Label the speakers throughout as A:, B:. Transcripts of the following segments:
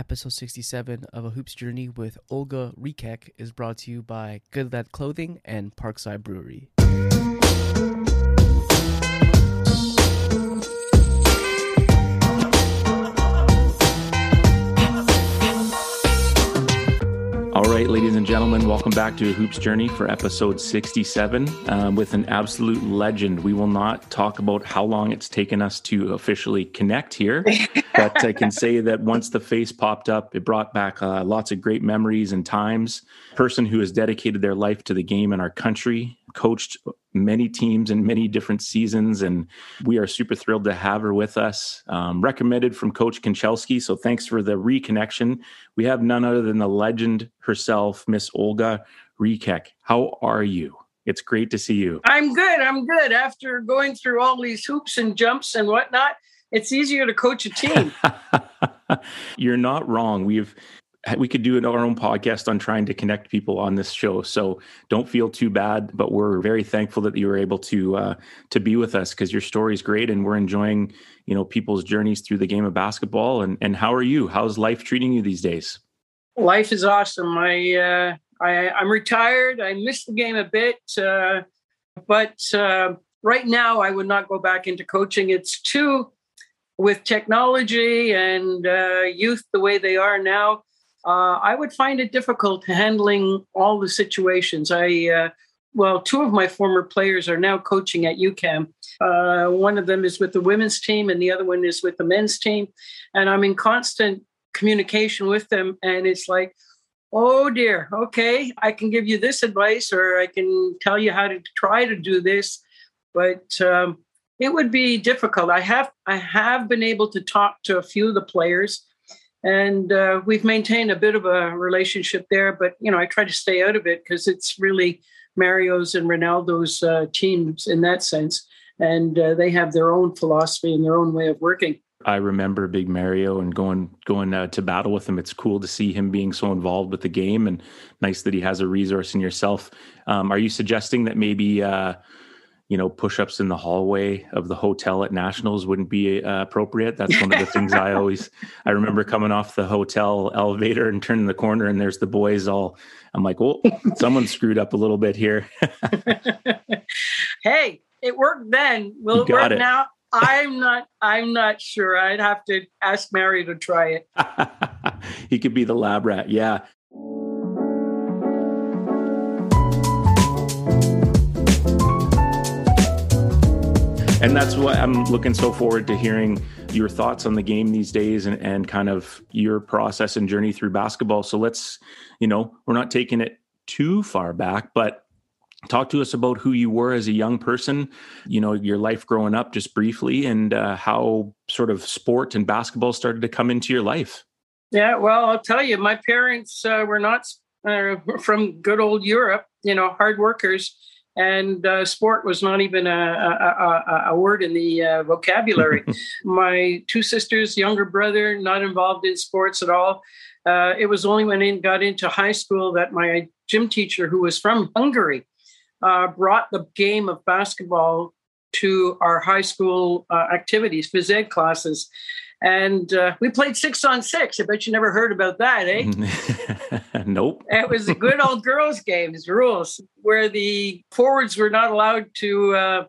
A: Episode 67 of A Hoops Journey with Olga Hrycak is brought to you by Good Lad Clothing and Parkside Brewery. And gentlemen, welcome back to Hoops Journey for episode 67 um, with an absolute legend. We will not talk about how long it's taken us to officially connect here, but I can say that once the face popped up, it brought back uh, lots of great memories and times. Person who has dedicated their life to the game in our country, coached many teams in many different seasons, and we are super thrilled to have her with us. Um, recommended from Coach Konchelski, so thanks for the reconnection. We have none other than the legend herself, Miss Olga Hrycak. How are you? It's great to see you.
B: I'm good. I'm good. After going through all these hoops and jumps and whatnot, it's easier to coach a team.
A: You're not wrong. We've we could do our own podcast on trying to connect people on this show. So don't feel too bad, but we're very thankful that you were able to uh, to be with us because your story is great, and we're enjoying you know people's journeys through the game of basketball. And and how are you? How's life treating you these days?
B: Life is awesome. I uh, I I'm retired. I miss the game a bit, uh, but uh, right now I would not go back into coaching. It's too with technology and uh, youth the way they are now uh, I would find it difficult handling all the situations. I, uh, well, two of my former players are now coaching at UQAM. Uh, one of them is with the women's team, and the other one is with the men's team. And I'm in constant communication with them. And it's like, oh dear, okay, I can give you this advice, or I can tell you how to try to do this. But um, it would be difficult. I have I have been able to talk to a few of the players and uh, we've maintained a bit of a relationship there. But you know, I try to stay out of it because it's really Mario's and Ronaldo's uh, teams in that sense, and uh, they have their own philosophy and their own way of working.
A: I remember Big Mario and going going uh, to battle with him. It's cool to see him being so involved with the game, and nice that he has a resource in yourself. Um, are you suggesting that maybe? You know, push-ups in the hallway of the hotel at Nationals wouldn't be uh, appropriate. That's one of the things I always. I remember coming off the hotel elevator and turning the corner, and there's the boys all. I'm like, well, someone screwed up a little bit here.
B: hey, it worked then. Will it work it. now? I'm not. I'm not sure. I'd have to ask Mary to try it.
A: he could be the lab rat. Yeah, and that's what I'm looking so forward to hearing your thoughts on the game these days and, and kind of your process and journey through basketball. So let's, you know, we're not taking it too far back, but talk to us about who you were as a young person, you know, your life growing up just briefly and uh, how sort of sport and basketball started to come into your life.
B: Yeah, well, I'll tell you, my parents uh, were not uh, from good old Europe, you know, hard workers and uh, sport was not even a, a, a, a word in the uh, vocabulary. My two sisters, younger brother, not involved in sports at all. Uh, it was only when I got into high school that my gym teacher, who was from Hungary, uh, brought the game of basketball to our high school uh, activities, phys ed classes. And uh, we played six on six. I bet you never heard about that,
A: eh? nope.
B: It was a good old girls' games rules where the forwards were not allowed to uh,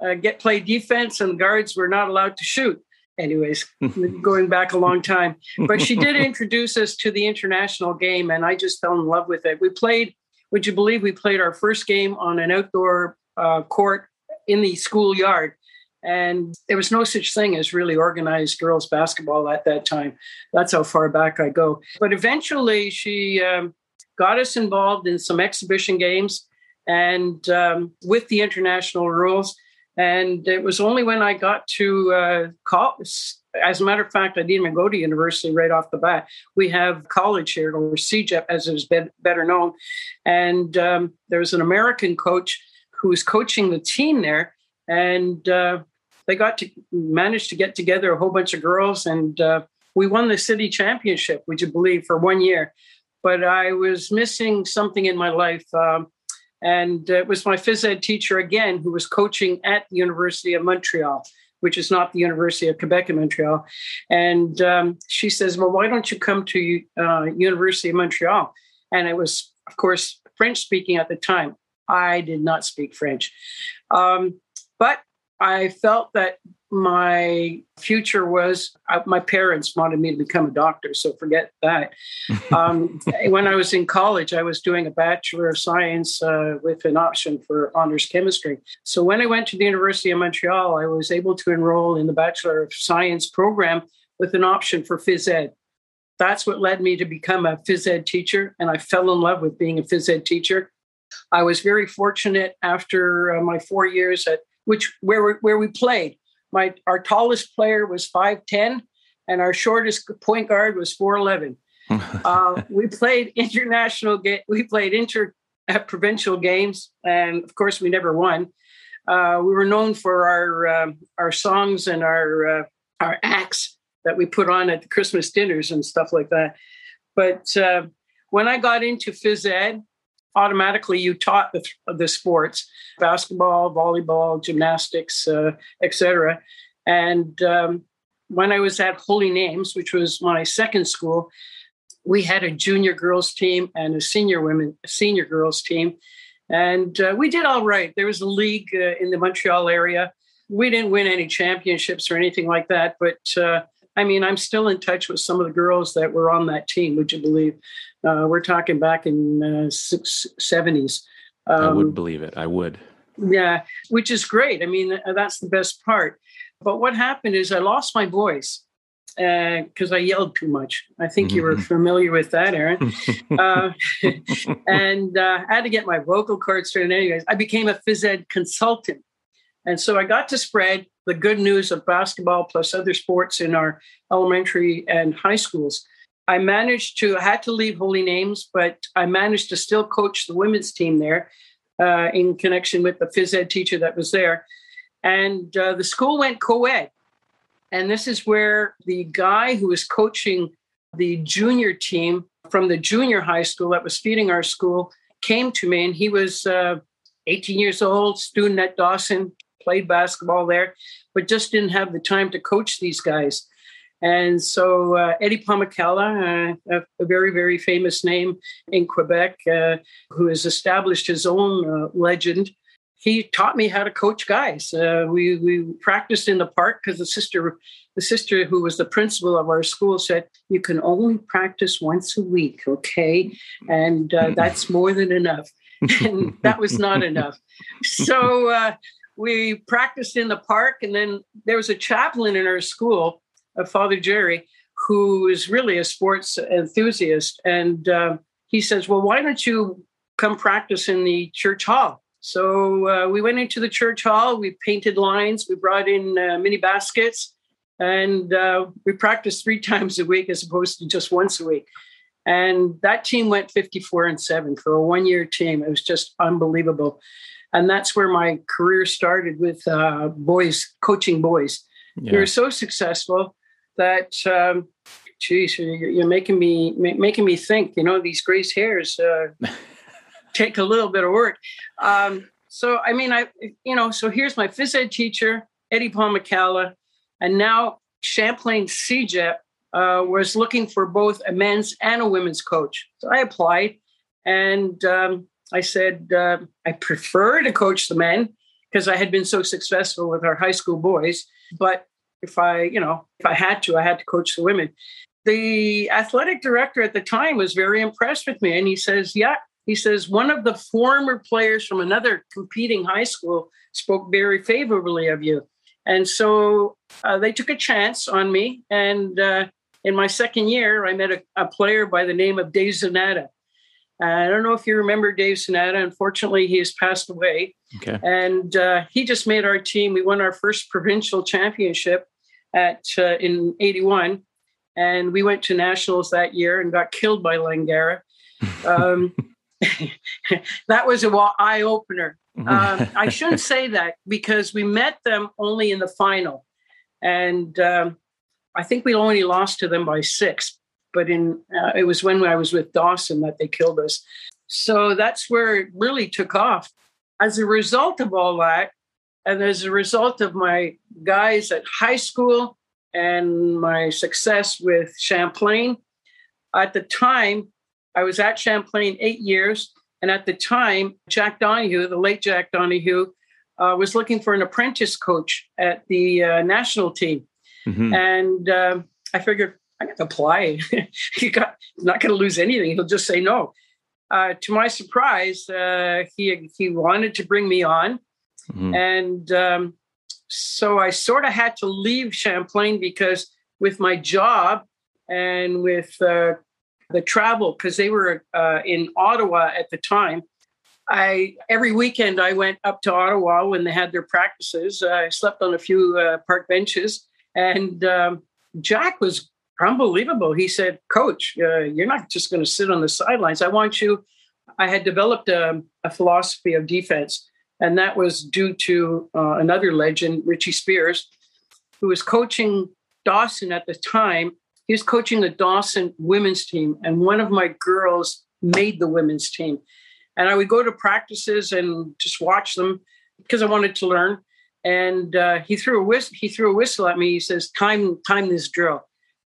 B: uh, get play defense and the guards were not allowed to shoot. Anyways, going back a long time. But she did introduce us to the international game, and I just fell in love with it. We played, would you believe, we played our first game on an outdoor uh, court in the schoolyard and there was no such thing as really organized girls basketball at that time. That's how far back I go. But eventually, she um, got us involved in some exhibition games and um, with the international rules. And it was only when I got to uh, college. As a matter of fact, I didn't even go to university right off the bat. We have college here, or CEGEP, as it is better known. And um, there was an American coach who was coaching the team there. And uh, they got to manage to get together a whole bunch of girls and uh, we won the city championship would you believe for one year but i was missing something in my life um, and it was my phys ed teacher again who was coaching at the university of montreal which is not the University of Quebec in Montreal. And um, she says, Well, why don't you come to uh, University of Montreal? And it was, of course, French speaking at the time. I did not speak French. Um, but I felt that my future was uh, my parents wanted me to become a doctor, so forget that. Um, when I was in college, I was doing a Bachelor of Science uh, with an option for honors chemistry. So when I went to the University of Montreal, I was able to enroll in the Bachelor of Science program with an option for phys ed. That's what led me to become a phys ed teacher, and I fell in love with being a phys ed teacher. I was very fortunate after uh, my four years at which where where we played. My our tallest player was five ten, and our shortest point guard was four eleven. uh, we played international game. We played inter uh, provincial games, and of course, we never won. Uh, we were known for our um, our songs and our uh, our acts that we put on at the Christmas dinners and stuff like that. But uh, when I got into phys ed, automatically you taught the, the sports basketball volleyball gymnastics uh, etc and um, when i was at holy names which was my second school we had a junior girls team and a senior women senior girls team and uh, we did all right there was a league uh, in the montreal area we didn't win any championships or anything like that but uh, I mean, I'm still in touch with some of the girls that were on that team. Would you believe? Uh, we're talking back in uh, six, 70s.
A: Um, I would um, believe it. I would.
B: Yeah, which is great. I mean, uh, that's the best part. But what happened is I lost my voice because uh, I yelled too much. I think mm-hmm. you were mm-hmm. familiar with that, Aaron. uh, and uh, I had to get my vocal cords straight. Anyways, I became a phys ed consultant. And so I got to spread the good news of basketball plus other sports in our elementary and high schools. I managed to, had to leave Holy Names, but I managed to still coach the women's team there uh, in connection with the phys ed teacher that was there. And uh, the school went co ed. And this is where the guy who was coaching the junior team from the junior high school that was feeding our school came to me, and he was uh, 18 years old, student at Dawson, played basketball there, but just didn't have the time to coach these guys. And so uh, Eddie Pomykala, uh, a, a, very, very famous name in Quebec, uh, who has established his own uh, legend, he taught me how to coach guys. Uh, we, we practiced in the park because the sister, the sister who was the principal of our school said, you can only practice once a week, okay? And uh, that's more than enough. and that was not enough. So we practiced in the park, and then there was a chaplain in our school, uh, Father Jerry, who is really a sports enthusiast, and uh, he says, "Well, why don't you come practice in the church hall?" So uh, we went into the church hall. We painted lines. We brought in uh, mini baskets, and uh, we practiced three times a week as opposed to just once a week. And that team went 54 and 7 for a one year team. It was just unbelievable and that's where my career started with uh, boys coaching boys. Yeah. We were so successful that, um, geez, you're making me making me think. You know, these gray hairs uh, take a little bit of work. Um, so, I mean, I you know, so here's my phys ed teacher, Eddie Pomykala, and now Champlain CEGEP uh, was looking for both a men's and a women's coach. So I applied, and um, I said, uh, I prefer to coach the men because I had been so successful with our high school boys. But if I, you know, if I had to, I had to coach the women. The athletic director at the time was very impressed with me. And he says, Yeah, he says, one of the former players from another competing high school spoke very favorably of you. And so uh, they took a chance on me. And uh, in my second year, I met a, a player by the name of Dave Zanata. I don't know if you remember Dave Sonata. Unfortunately, he has passed away. Okay. And uh, he just made our team. We won our first provincial championship at uh, in '81, and we went to nationals that year and got killed by Langara. Um, that was a eye opener. Um, I shouldn't say that because we met them only in the final, and um, I think we only lost to them by six but in uh, it was when I was with Dawson that they killed us. So that's where it really took off. As a result of all that, And as a result of my guys at high school and my success with Champlain, at the time, I was at Champlain eight years. And at the time, Jack Donahue, the late Jack Donahue, uh, was looking for an apprentice coach at the uh, national team. Mm-hmm. And uh, I figured, I got to apply. he got not going to lose anything. He'll just say no. Uh, to my surprise, uh, he he wanted to bring me on, mm-hmm. and um, so I sort of had to leave Champlain because with my job and with uh, the travel, because they were uh, in Ottawa at the time. I every weekend I went up to Ottawa when they had their practices. I slept on a few uh, park benches, and um, Jack was unbelievable. He said, Coach, uh, you're not just going to sit on the sidelines. I want you. I had developed a, a philosophy of defense, and that was due to uh, another legend, Richie Spears, who was coaching Dawson at the time. He was coaching the Dawson women's team, and one of my girls made the women's team. And I would go to practices and just watch them because I wanted to learn. And uh, he threw a whistle. He threw a whistle at me. He says, "Time, time this drill."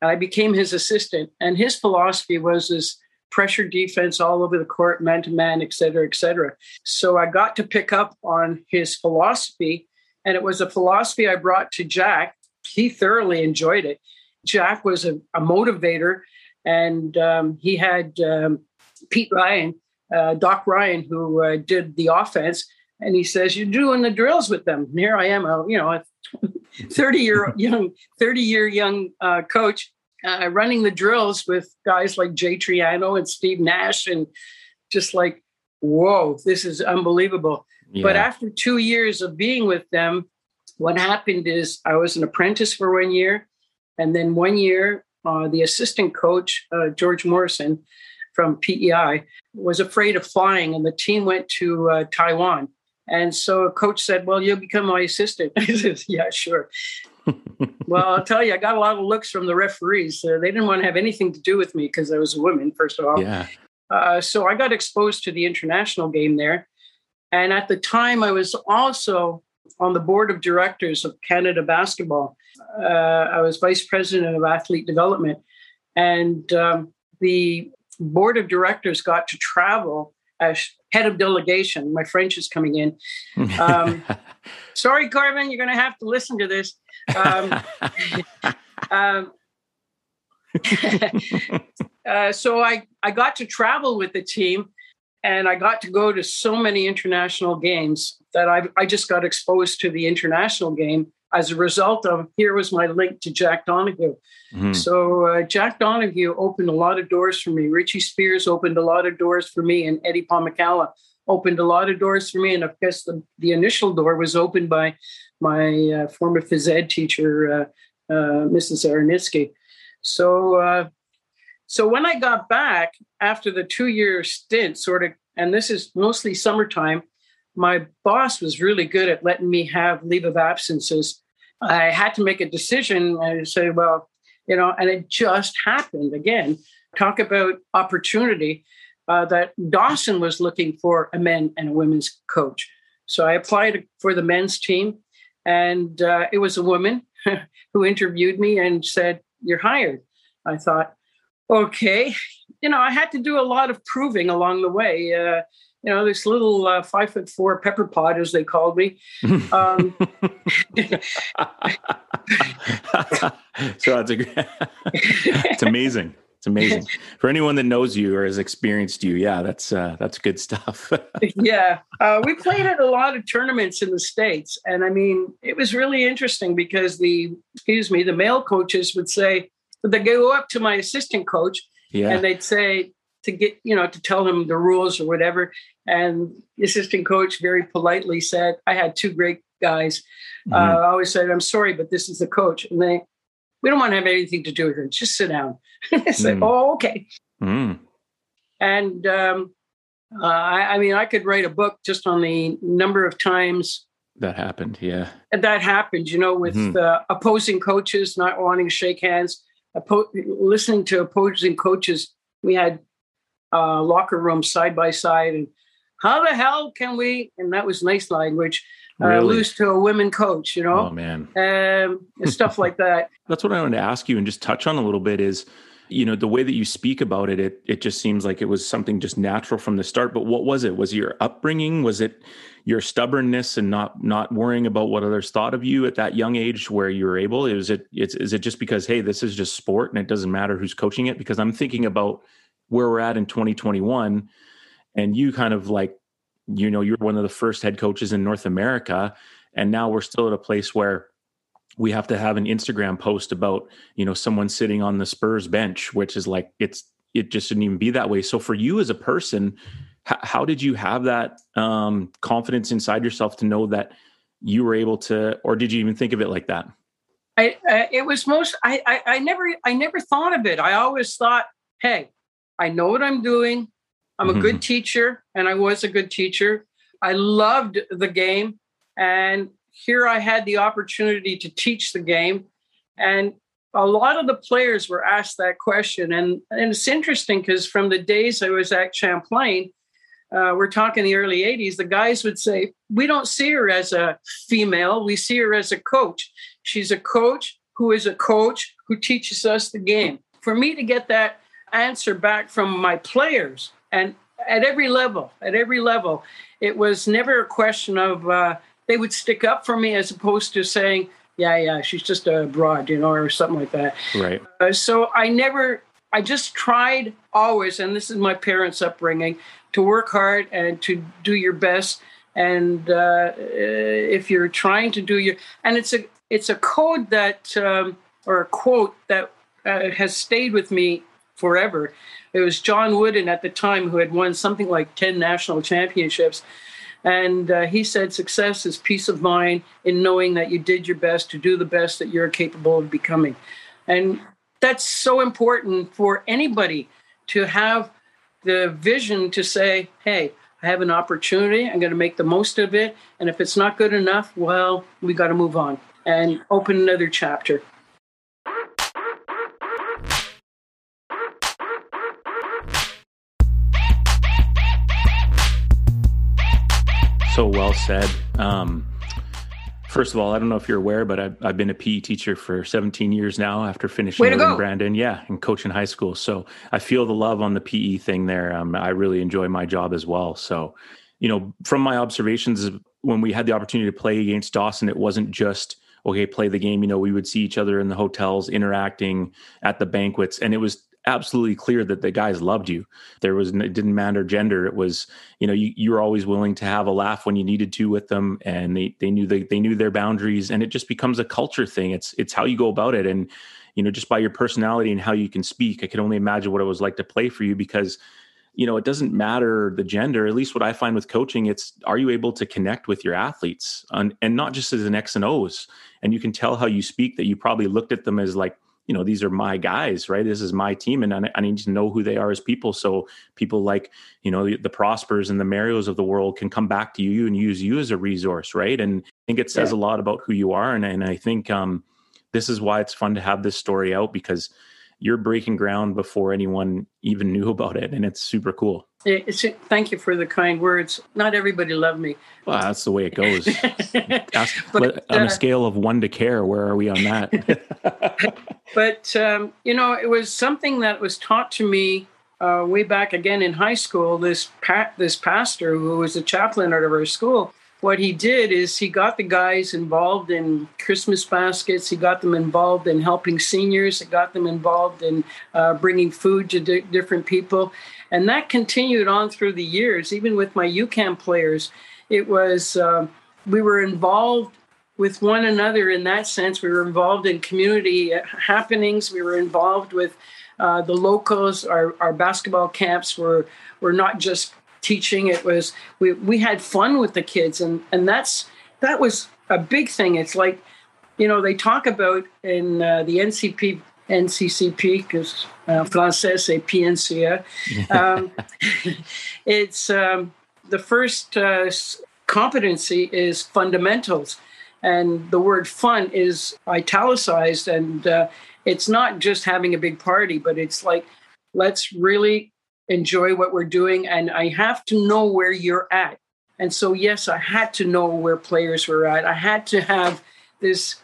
B: And I became his assistant, and his philosophy was this pressure defense all over the court, man to man, et cetera, et cetera. So I got to pick up on his philosophy, and it was a philosophy I brought to Jack. He thoroughly enjoyed it. Jack was a, a motivator, and um, he had um, Pete Ryan, uh, Doc Ryan, who uh, did the offense, and he says, "You're doing the drills with them." And here I am, a, you know, a 30 year young 30 year young uh, coach uh, running the drills with guys like Jay Triano and Steve Nash and just like whoa this is unbelievable yeah. but after two years of being with them what happened is I was an apprentice for one year and then one year uh, the assistant coach uh, George Morrison from PEI was afraid of flying and the team went to uh, Taiwan and so a coach said, Well, you'll become my assistant. I said, Yeah, sure. Well, I'll tell you, I got a lot of looks from the referees. Uh, they didn't want to have anything to do with me because I was a woman, first of all.
A: Yeah.
B: Uh, so I got exposed to the international game there. And at the time, I was also on the board of directors of Canada Basketball. Uh, I was vice president of athlete development. And um, the board of directors got to travel as head of delegation. My French is coming in. Um, sorry, Carmen, you're going to have to listen to this. Um, um, uh, so I, I got to travel with the team and I got to go to so many international games that I, I just got exposed to the international game as a result of here was my link to Jack Donahue. Mm-hmm. So uh, Jack Donahue opened a lot of doors for me. Richie Spears opened a lot of doors for me, and Eddie Pomykala opened a lot of doors for me. And of course, the, the initial door was opened by my uh, former phys ed teacher, uh, uh Mrs. Aronitsky. So, uh, so when I got back after the two-year stint, sort of, and this is mostly summertime, my boss was really good at letting me have leave of absences. I had to make a decision and say, well, you know, and it just happened again. Talk about opportunity uh, that Dawson was looking for a men and a women's coach. So I applied for the men's team, and uh, it was a woman who interviewed me and said, You're hired. I thought, okay. You know, I had to do a lot of proving along the way. Uh, you know, this little uh, five foot four pepper pot, as they called me. Um,
A: so that's a, it's amazing. It's amazing for anyone that knows you or has experienced you. Yeah, that's uh, that's good stuff.
B: yeah, uh, we played at a lot of tournaments in the states, and I mean, it was really interesting because the excuse me, the male coaches would say they go up to my assistant coach, yeah. and they'd say, to get you know to tell him the rules or whatever and the assistant coach very politely said i had two great guys mm-hmm. uh, i always said i'm sorry but this is the coach and they we don't want to have anything to do with it just sit down i said mm. oh okay mm. and um, uh, I, I, mean i could write a book just on the number of times
A: that happened yeah
B: that happened you know with mm-hmm. uh, opposing coaches not wanting to shake hands oppo- listening to opposing coaches we had uh, locker rooms side by side, and how the hell can we? And that was nice language. Uh,
A: Really?
B: lose to a women coach, you know,
A: Oh man.
B: um, and stuff like that.
A: That's what I wanted to ask you and just touch on a little bit is, you know, the way that you speak about it, it it just seems like it was something just natural from the start. But what was it? Was it your upbringing? Was it your stubbornness and not not worrying about what others thought of you at that young age where you were able? Is it it's is it just because hey, this is just sport and it doesn't matter who's coaching it? Because I'm thinking about where we're at in 2021 and you kind of like you know you're one of the first head coaches in north america. And now we're still at a place where we have to have an instagram post about you know someone sitting on the spurs bench which is like it's it just shouldn't even be that way. So for you as a person h- how did you have that um, confidence inside yourself to know that you were able to or did you even think of it like that?
B: I, uh, it was most I, I i never i never thought of it. I always thought hey i know what i'm doing. I'm a good teacher and i was a good teacher. I loved the game and here i had the opportunity to teach the game and a lot of the players were asked that question and and it's interesting because from the days i was at champlain uh, we're talking the early 80s the guys would say we don't see her as a female we see her as a coach. She's a coach who is a coach who teaches us the game. For me to get that answer back from my players and at every level, at every level, it was never a question of uh, they would stick up for me as opposed to saying, yeah, yeah, she's just a broad, you know, or something like that.
A: right
B: Uh, so I never, I just tried always, and this is my parents' upbringing, to work hard and to do your best. And uh, if you're trying to do your, and it's a, it's a code that, um, or a quote that uh, has stayed with me forever. It was John Wooden at the time who had won something like 10 national championships. And uh, he said, success is peace of mind in knowing that you did your best to do the best that you're capable of becoming. And that's so important for anybody to have the vision to say, hey, I have an opportunity. I'm going to make the most of it. And if it's not good enough, well, we got to move on and open another chapter.
A: Well said. Um, first of all, I don't know if you're aware, but I've, I've been a PE teacher for 17 years now after finishing in. Brandon. Yeah, and coaching high school. So I feel the love on the PE thing there. Um, I really enjoy my job as well. So, you know, from my observations, when we had the opportunity to play against Dawson, it wasn't just okay, play the game. You know, we would see each other in the hotels, interacting at the banquets, and it was absolutely clear that the guys loved you. There was it didn't matter gender. It was you know you, you were always willing to have a laugh when you needed to with them, and they they knew they they knew their boundaries, and it just becomes a culture thing. It's it's how you go about it, and you know just by your personality and how you can speak. I can only imagine what it was like to play for you because you know it doesn't matter the gender at least what i find with coaching it's are you able to connect with your athletes on, and not just as an x and o's and you can tell how you speak that you probably looked at them as like you know these are my guys right? This is my team and i, I need to know who they are as people so people like you know the, the prospers and the marios of the world can come back to you and use you as a resource right? And i think it says a lot about who you are and, and i think um, this is why it's fun to have this story out because you're breaking ground before anyone even knew about it and it's super cool
B: It's, thank you for the kind words. Not everybody loved me.
A: well that's the way it goes Ask,
B: But,
A: let- on
B: uh,
A: a scale of one to care where are we on that
B: But um, you know, it was something that was taught to me uh, way back again in high school. This pa- this pastor who was a chaplain at our school, what he did is he got the guys involved in Christmas baskets. He got them involved in helping seniors. He got them involved in uh, bringing food to di- different people, and that continued on through the years. Even with my UQAM players, it was uh, we were involved with one another in that sense. We were involved in community happenings. We were involved with uh, the locals. Our, our basketball camps were were not just teaching. It was we we had fun with the kids, and and that's that was a big thing. It's like you know they talk about in uh, the NCP. NCCP, because uh, français c'est PNCA. Um, it's um, the first uh, competency is fundamentals and the word fun is italicized and uh, it's not just having a big party but it's like let's really enjoy what we're doing and I have to know where you're at. And so, yes, I had to know where players were at. I had to have this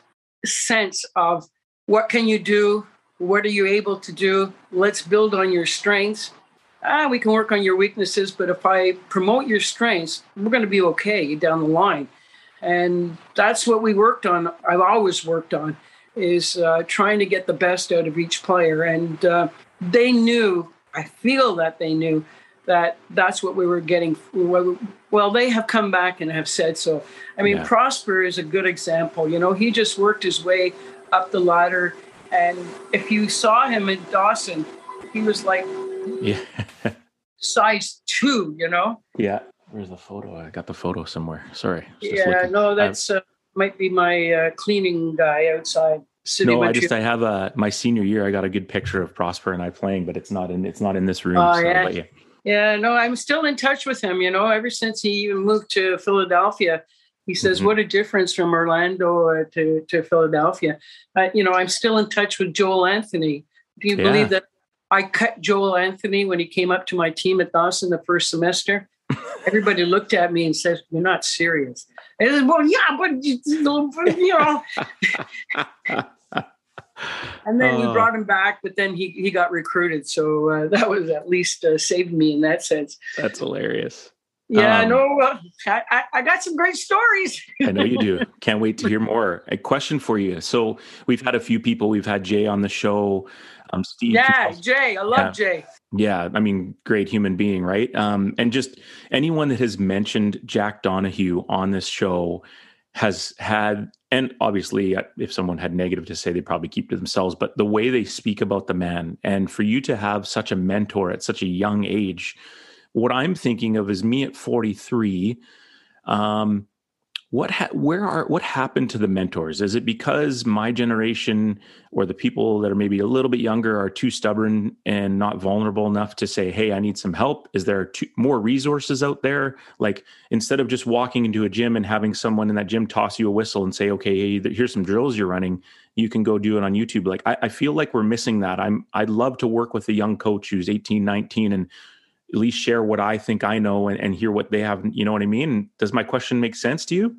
B: sense of what can you do? What are you able to do? Let's build on your strengths. Ah, we can work on your weaknesses, but if I promote your strengths, we're going to be okay down the line. And that's what we worked on. I've always worked on is uh, trying to get the best out of each player. And uh, they knew, I feel that they knew that that's what we were getting. Well, they have come back and have said so. I mean, yeah. Prosper is a good example. You know, he just worked his way up the ladder. And if you saw him in Dawson, he was like yeah. size two, you know?
A: Yeah. Where's the photo? I got the photo somewhere. Sorry.
B: Yeah, no, that's uh, might be my uh, cleaning guy outside.
A: no, I just I have a my senior year. I got a good picture of Prosper and I playing, but it's not in it's not in this room.
B: Oh so, yeah. yeah. Yeah, no, I'm still in touch with him. You know, ever since he even moved to Philadelphia, he says, mm-hmm. "What a difference from Orlando to to Philadelphia." Uh, you know, I'm still in touch with Joel Anthony. Do you yeah. believe that I cut Joel Anthony when he came up to my team at Dawson the first semester? Everybody looked at me and said, "You're not serious." I said, "Well, yeah, but you know." and then we brought him back, but then he he got recruited, so uh, that was at least uh, saved me in that sense.
A: That's hilarious.
B: Yeah, um, no, uh, I, I got some great stories.
A: I know you do. Can't wait to hear more. A question for you. So we've had a few people. We've had Jay on the show. Um, Steve.
B: Yeah, Jay. I love yeah. Jay.
A: Yeah, I mean, great human being, right? Um, and just anyone that has mentioned Jack Donahue on this show has had, and obviously, uh, if someone had negative to say, they probably keep to themselves. But the way they speak about the man, and for you to have such a mentor at such a young age what I'm thinking of is me at 43. Um, what ha- where are what happened to the mentors? Is it because my generation or the people that are maybe a little bit younger are too stubborn and not vulnerable enough to say, "Hey, I need some help"? Is there more resources out there? Like instead of just walking into a gym and having someone in that gym toss you a whistle and say, "Okay, hey, here's some drills you're running," you can go do it on YouTube. Like I, I feel like we're missing that. I'm I'd love to work with a young coach who's 18, 19 and at least share what I think I know and, and hear what they have. You know what I mean? Does my question make sense to you?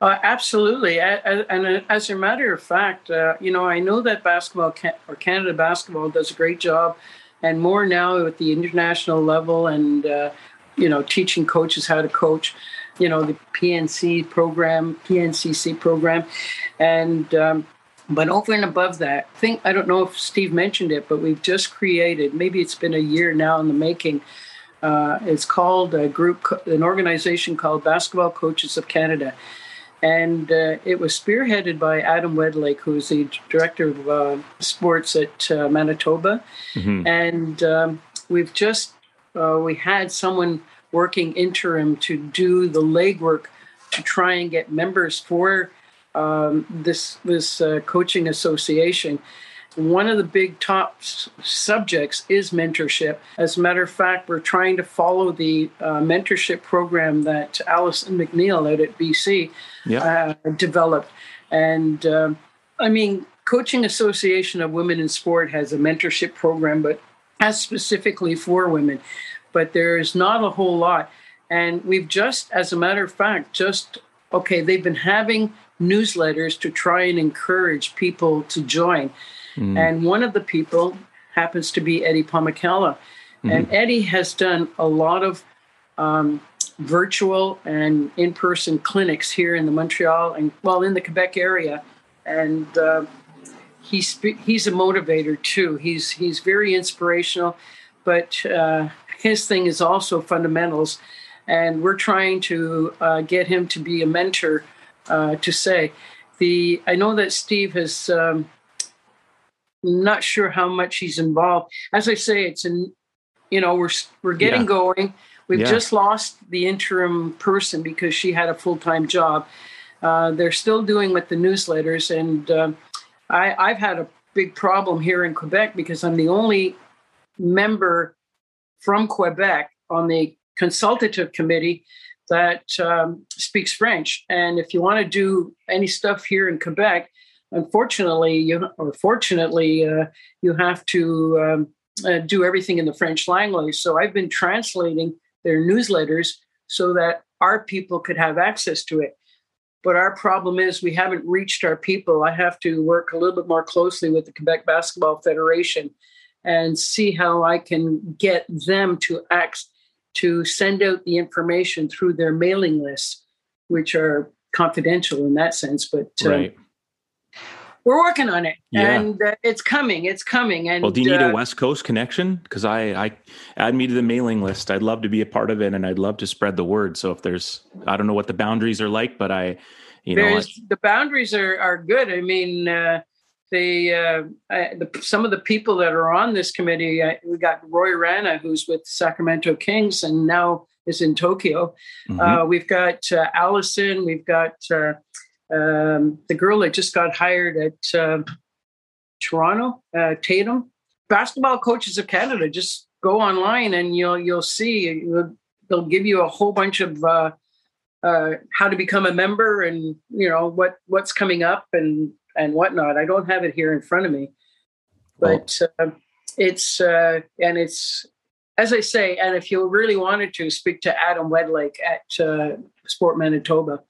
B: Uh, absolutely. And as a matter of fact, uh, you know, I know that basketball or Canada basketball does a great job, and more now at the international level, and uh, you know, teaching coaches how to coach. You know, the PNC program, PNCC program, and um, but over and above that, I think I don't know if Steve mentioned it, but we've just created. Maybe it's been a year now in the making uh, it's called a group, an organization called Basketball Coaches of Canada. And uh, it was spearheaded by Adam Wedlake, who's the director of uh, sports at uh, Manitoba. Mm-hmm. And um, we've just, uh, we had someone working interim to do the legwork to try and get members for um, this, this uh, coaching association one of the big top s- subjects is mentorship. As a matter of fact, we're trying to follow the uh, mentorship program that Allison McNeill out at BC uh, developed. And um, I mean, Coaching Association of Women in Sport has a mentorship program, but as specifically for women. But there is not a whole lot. And we've just, as a matter of fact, just, okay, they've been having newsletters to try and encourage people to join. Mm. And one of the people happens to be Eddie Pomykala. Mm-hmm. And Eddie has done a lot of um, virtual and in person clinics here in the Montreal and, well, in the Quebec area. And uh, he's, he's a motivator too. He's, he's very inspirational, but uh, his thing is also fundamentals. And we're trying to uh, get him to be a mentor uh, to say. The, I know that Steve has um, not sure how much he's involved. As I say, it's an you know we're we're getting yeah. going. We've yeah. just lost the interim person because she had a full time job. Uh, they're still doing with the newsletters, and uh, I, I've had a big problem here in Quebec because I'm the only member from Quebec on the consultative committee that um, speaks French. And if you want to do any stuff here in Quebec, unfortunately, you or fortunately, uh, you have to um, uh, do everything in the French language. So I've been translating their newsletters so that our people could have access to it. But our problem is we haven't reached our people. I have to work a little bit more closely with the Quebec Basketball Federation and see how I can get them to act to send out the information through their mailing lists, which are confidential in that sense. But uh, right we're working on it yeah. and uh, it's coming it's coming and
A: well do you need uh, a west coast connection? Because i i add me to the mailing list. I'd love to be a part of it and i'd love to spread the word. So if there's i don't know what the boundaries are like but i you know I,
B: the boundaries are are good. I mean uh the, uh, I, the some of the people that are on this committee uh, we got roy rana who's with sacramento kings and now is in tokyo. Mm-hmm. uh, we've got uh, allison we've got uh, um, the girl that just got hired at uh, Toronto, uh, Tatum, basketball coaches of Canada. Just go online and you'll you'll see. they'll give you a whole bunch of uh, uh, how to become a member and you know what what's coming up and and whatnot. I don't have it here in front of me, but uh, it's uh, and it's as I say. And if you really wanted to speak to Adam Wedlake at uh, Sport Manitoba,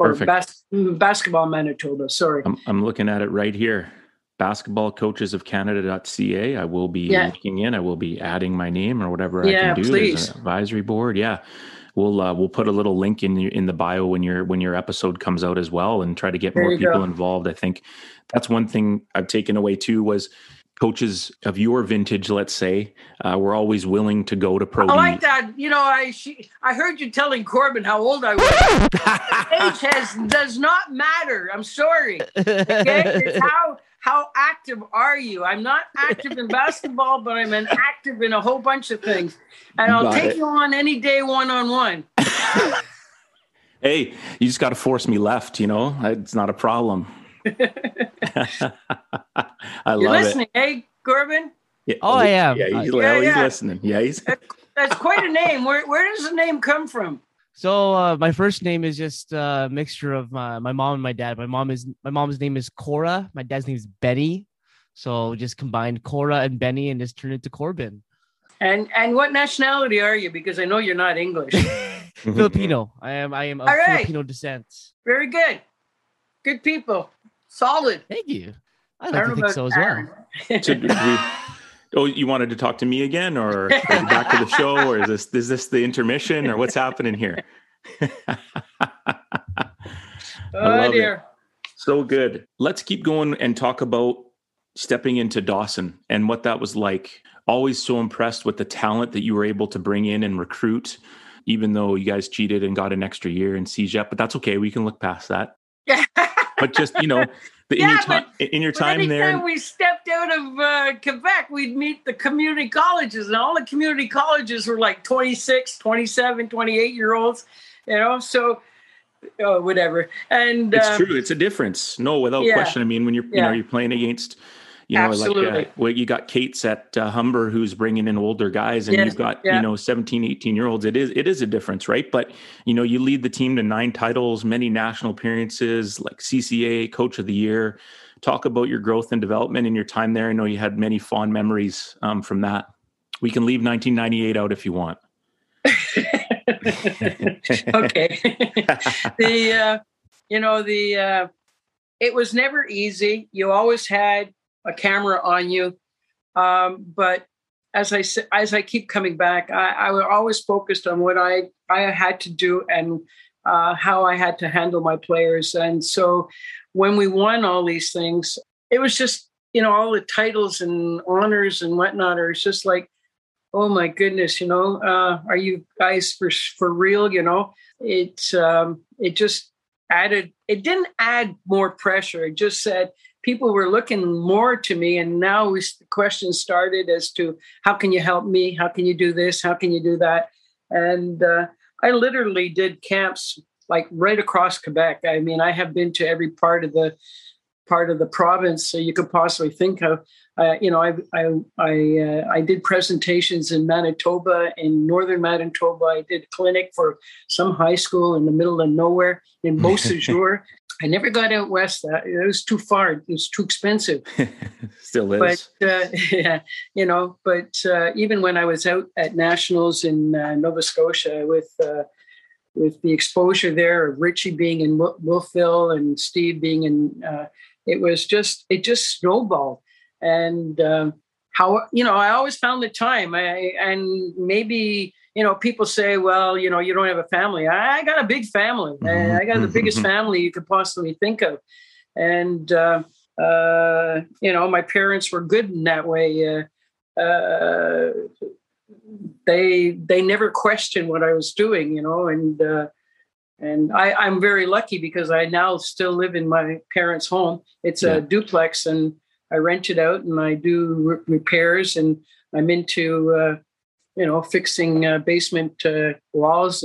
B: or bas- basketball Manitoba. Sorry,
A: I'm, I'm, looking at it right here. Basketballcoachesofcanada.ca. I will be yeah. looking in. I will be adding my name or whatever yeah, I can do. Please. There's an advisory board. Yeah, we'll uh, we'll put a little link in in the bio when your when your episode comes out as well, and try to get there more people go. involved. I think that's one thing I've taken away too was coaches of your vintage, let's say, uh, were always willing to go to pro.
B: I like that. You know, I she, I heard you telling Corbin how old I was. Age has does not matter. I'm sorry. Okay? It's how how active are you? I'm not active in basketball, but I'm an active in a whole bunch of things, and I'll Got take it. you on any day one on one.
A: Hey, you just got to force me left. You know, it's not a problem. I love it.
B: You're love listening, it. Hey, Corbin.
C: Yeah, oh, I am.
A: Yeah, he's, yeah, he's yeah. listening. Yeah, he's.
B: That's quite a name. Where where does the name come from?
C: So uh, my first name is just a mixture of my, my mom and my dad. My mom is my mom's name is Cora. My dad's name is Benny. So just combined Cora and Benny and just turned it to Corbin.
B: And and what nationality are you? Because I know you're not English.
C: Filipino. I am I am of right. Filipino descent.
B: Very good. Good people. Solid.
C: Thank you. I like I to think so as well. so we,
A: oh, you wanted to talk to me again, or back to the show, or is this is this the intermission, or what's happening here?
B: oh dear. It.
A: So good. Let's keep going and talk about stepping into Dawson and what that was like. Always so impressed with the talent that you were able to bring in and recruit, even though you guys cheated and got an extra year in CEGEP, but that's okay. We can look past that. but just you know, in yeah, your time in your time there,
B: we stepped out of uh, Quebec, we'd meet the community colleges, and all the community colleges were like 26, 27, 28 year olds, you know. So oh, whatever. And
A: it's um, true. It's a difference. No, without yeah, question. I mean, when you're you know you're playing against you know, Absolutely. like uh, well, you got Kate's at uh, Humber who's bringing in older guys, and yes. you've got yeah. you know 17, 18 year olds. It is it is a difference, right? But you know, you lead the team to nine titles, many national appearances, like CCA Coach of the Year. Talk about your growth and development in your time there. I know you had many fond memories um, from that. We can leave 1998 out if you want.
B: okay. the uh, you know the uh, it was never easy. You always had a camera on you. Um, but as I as I keep coming back, I, I was always focused on what I I had to do and uh, how I had to handle my players. And so when we won all these things, it was just you know all the titles and honors and whatnot. Are just like, oh my goodness, you know, uh, are you guys for for real? You know, it um, it just added. It didn't add more pressure. It just said people were looking more to me and now we, the questions started as to how can you help me? How can you do this? How can you do that? And uh, i literally did camps like right across quebec. I mean i have been to every part of the part of the province so you could possibly think of. Uh, you know i i I, uh, I did presentations in manitoba in northern manitoba. I did clinic for some high school in the middle of nowhere in beausejour I never got out west. That it was too far. It was too expensive.
A: Still is.
B: But uh, yeah, you know. But uh, even when I was out at nationals in uh, Nova Scotia with uh, with the exposure there of Richie being in Wolfville and Steve being in, uh, it was just it just snowballed. And um, how you know, I always found the time. I, and maybe you know, people say, well, you know, you don't have a family. I, got a big family. Mm-hmm. I got the biggest mm-hmm. family you could possibly think of. And, uh, uh, you know, my parents were good in that way. Uh, uh, they they never questioned what I was doing, you know, and uh, and I, I'm very lucky because I now still live in my parents' home. It's yeah. a duplex, and I rent it out, and I do re- repairs, and I'm into uh, you know, fixing uh, basement uh, walls.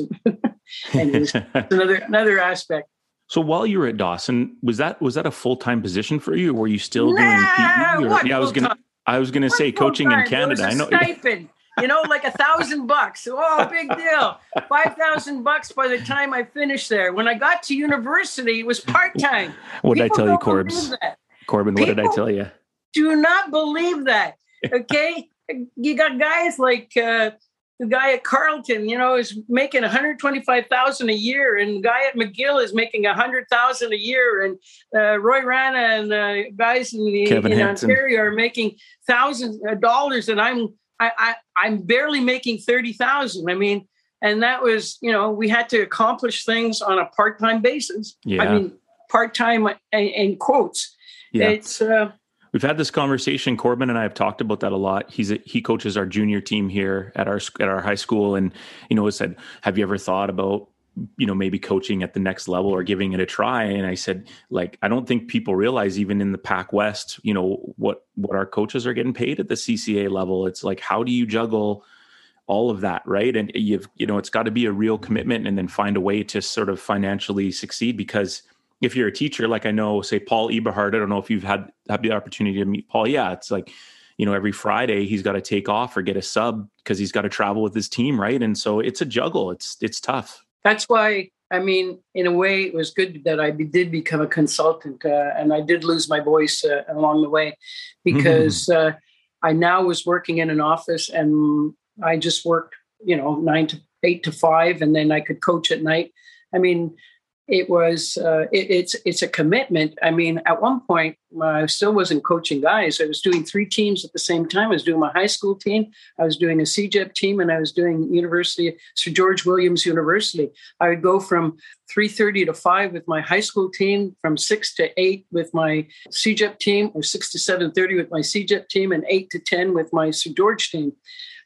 B: and another another aspect.
A: So while you were at Dawson, was that was that a full time position for you, or were you still
B: nah,
A: doing
B: PE? Or,
A: yeah, I was gonna I was gonna what say coaching
B: time?
A: in Canada.
B: I
A: know.
B: Stipend. you know, like a thousand bucks. Oh, big deal. Five thousand bucks by the time I finished there. When I got to university, it was part time.
A: What did I tell you, Corbs? Corbin, what did I tell you?
B: Do not believe that. Okay you got guys like uh, the guy at Carleton, you know, is making 125,000 a year, and the guy at McGill is making 100,000 a year, and uh, Roy Rana and uh, guys in, the, in Ontario are making thousands of dollars, and I'm I, I I'm barely making 30,000. I mean, and that was you know we had to accomplish things on a part time basis.
A: Yeah.
B: I mean, part time in quotes. Yeah. It's uh,
A: We've had this conversation. Corbin and I have talked about that a lot. He's a, he coaches our junior team here at our at our high school, and you know, said, "Have you ever thought about you know maybe coaching at the next level or giving it a try?" And I said, like, I don't think people realize even in the Pac West, you know, what what our coaches are getting paid at the CCAA level. It's like, how do you juggle? all of that right and you've you know it's got to be a real commitment and then find a way to sort of financially succeed because if you're a teacher, like I know, say Paul Eberhard, I don't know if you've had had the opportunity to meet Paul. Yeah, it's like, you know, every Friday he's got to take off or get a sub because he's got to travel with his team, right? And so it's a juggle. It's it's tough.
B: That's why I mean, in a way, it was good that I did become a consultant, uh, and I did lose my voice uh, along the way because uh, I now was working in an office, and I just worked, you know, nine to eight to five, and then I could coach at night. I mean, it was uh, it, it's it's a commitment. I mean, at one point, I still wasn't coaching guys. I was doing three teams at the same time. I was doing my high school team, I was doing a CEGEP team, and I was doing University Sir George Williams University. I would go from three thirty to five with my high school team, from six to eight with my CEGEP team, or six to seven thirty with my CEGEP team, and eight to ten with my Sir George team.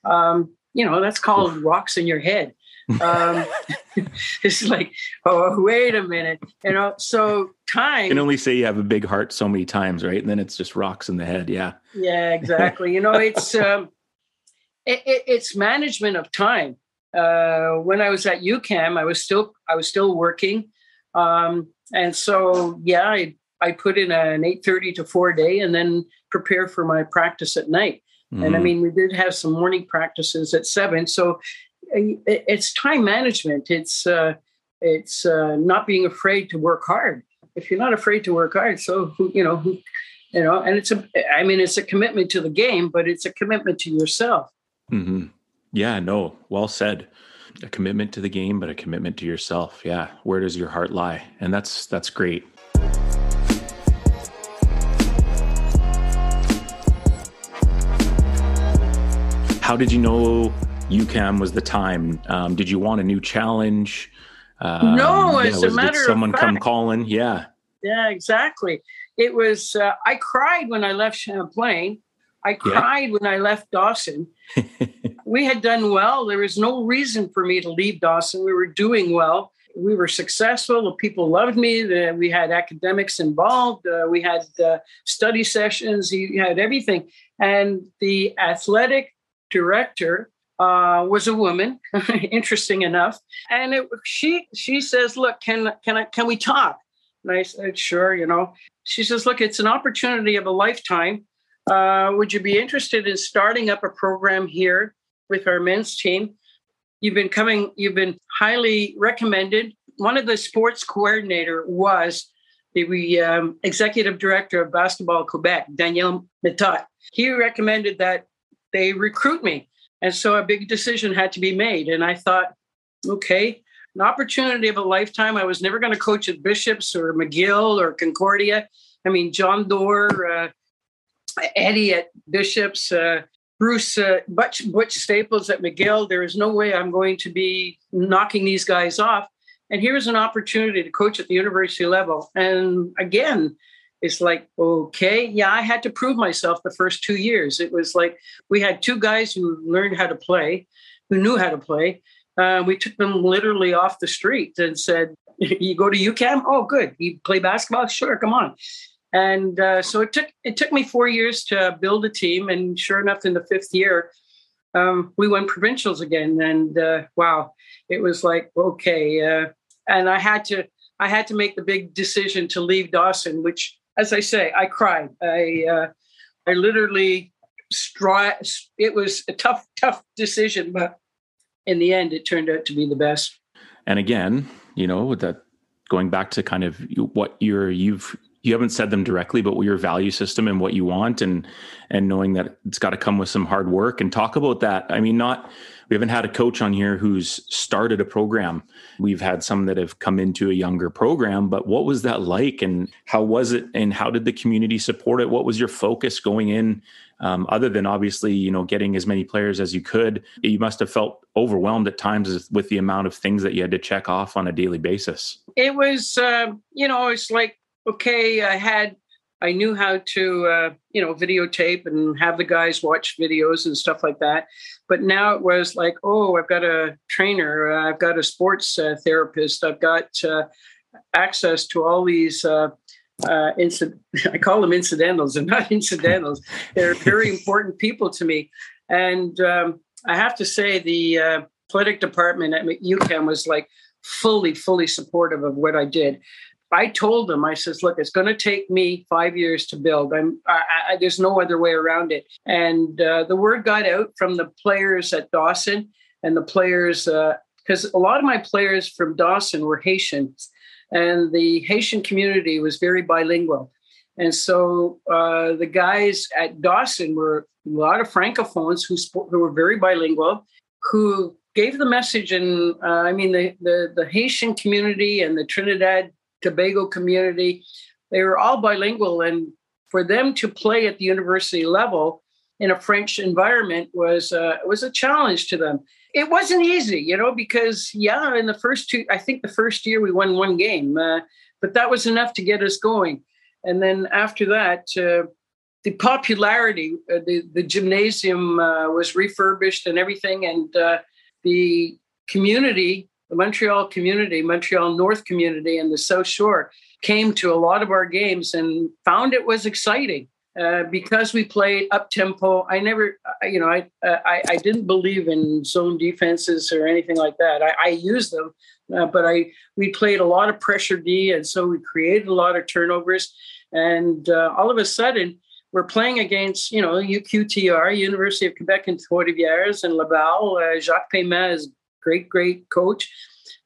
B: Um, you know, that's called rocks in your head um, it's like, oh, wait a minute, you know. So time.
A: You can only say you have a big heart so many times, right? And then it's just rocks in the head. Yeah.
B: Yeah, exactly. you know, it's um, it, it, it's management of time. Uh, when I was at UQAM, I was still I was still working, um, and so yeah, I I put in an eight thirty to four day, and then prepare for my practice at night. Mm. And I mm. mean, we did have some morning practices at seven, so it's time management. It's uh, it's uh, not being afraid to work hard. If you're not afraid to work hard, so who you know who you know, and it's a I mean it's a commitment to the game, but it's a commitment to yourself.
A: Mm-hmm. Yeah, no, well said. A commitment to the game, but a commitment to yourself. Yeah, where does your heart lie? And that's that's great. How did you know UQAM was the time. Um, did you want a new challenge?
B: Um, no, as was, a matter
A: did someone
B: of
A: come calling? Yeah.
B: Yeah, exactly. It was. Uh, I cried when I left Champlain. I cried yeah. when I left Dawson. we had done well. There was no reason for me to leave Dawson. We were doing well. We were successful. The people loved me. The, we had academics involved. Uh, we had uh, study sessions. You had everything. And the athletic director uh, was a woman, interesting enough. And it, she she says, "Look, can can I can we talk?" And I said, "Sure." You know, she says, "Look, it's an opportunity of a lifetime. Uh, would you be interested in starting up a program here with our men's team? You've been coming. You've been highly recommended. One of the sports coordinator was the um, executive director of Basketball Quebec, Daniel Méthode, he recommended that they recruit me. And so a big decision had to be made. And I thought, okay, an opportunity of a lifetime. I was never going to coach at Bishops or McGill or Concordia. I mean, John Dore, uh, Eddie at Bishops, uh, Bruce uh, Butch, Butch Staples at McGill. There is no way I'm going to be knocking these guys off. And here's an opportunity to coach at the university level. And again, it's like, okay, yeah, I had to prove myself the first two years. It was like we had two guys who learned how to play, who knew how to play. Uh, we took them literally off the street and said, "You go to UQAM? Oh, good. You play basketball? Sure, come on." And uh, so it took it took me four years to build a team, and sure enough, in the fifth year, um, we won provincials again. And uh, wow, it was like okay. Uh, and I had to I had to make the big decision to leave Dawson, which, as I say, I cried. I uh, I literally stri- It was a tough tough decision, but in the end, it turned out to be the best.
A: And again, you know, with that going back to kind of what you're you've you haven't said them directly, but your value system and what you want, and and knowing that it's got to come with some hard work and talk about that. I mean, not we haven't had a coach on here who's started a program. We've had some that have come into a younger program, but what was that like, and how was it, and how did the community support it? What was your focus going in um, other than obviously, you know, getting as many players as you could, you must have felt overwhelmed at times with the amount of things that you had to check off on a daily basis.
B: It was, uh, you know, it's like, okay, I had, I knew how to, uh, you know, videotape and have the guys watch videos and stuff like that. But now it was like, oh, I've got a trainer, uh, I've got a sports uh, therapist, I've got uh, access to all these uh, uh. I call them incidentals and not incidentals. They're very important people to me, and um, I have to say the athletic department at UQAM was like fully, fully supportive of what I did. I told them, I says, look, it's going to take me five years to build. I'm, I, I, there's no other way around it. And uh, the word got out from the players at Dawson and the players, because uh, a lot of my players from Dawson were Haitians and the Haitian community was very bilingual. And so uh, the guys at Dawson were a lot of francophones who, who were very bilingual, who gave the message. And uh, I mean, the, the, the Haitian community and the Trinidad Tobago community, they were all bilingual. And for them to play at the university level in a French environment was uh, was a challenge to them it wasn't easy, you know, because yeah, in the first two, I think the first year we won one game, uh, but that was enough to get us going. And then after that, uh, the popularity, uh, the the gymnasium uh, was refurbished and everything, and uh, the community, the Montreal community, Montreal North community, and the South Shore came to a lot of our games and found it was exciting. Uh, because we played up tempo. I never, you know, I, uh, I, I didn't believe in zone defenses or anything like that. I, I used them, uh, but I we played a lot of pressure D, and so we created a lot of turnovers. And uh, all of a sudden, we're playing against, you know, UQTR, University of Quebec and Trois-Rivières, and Laval. Uh, Jacques Paiement is great, great coach.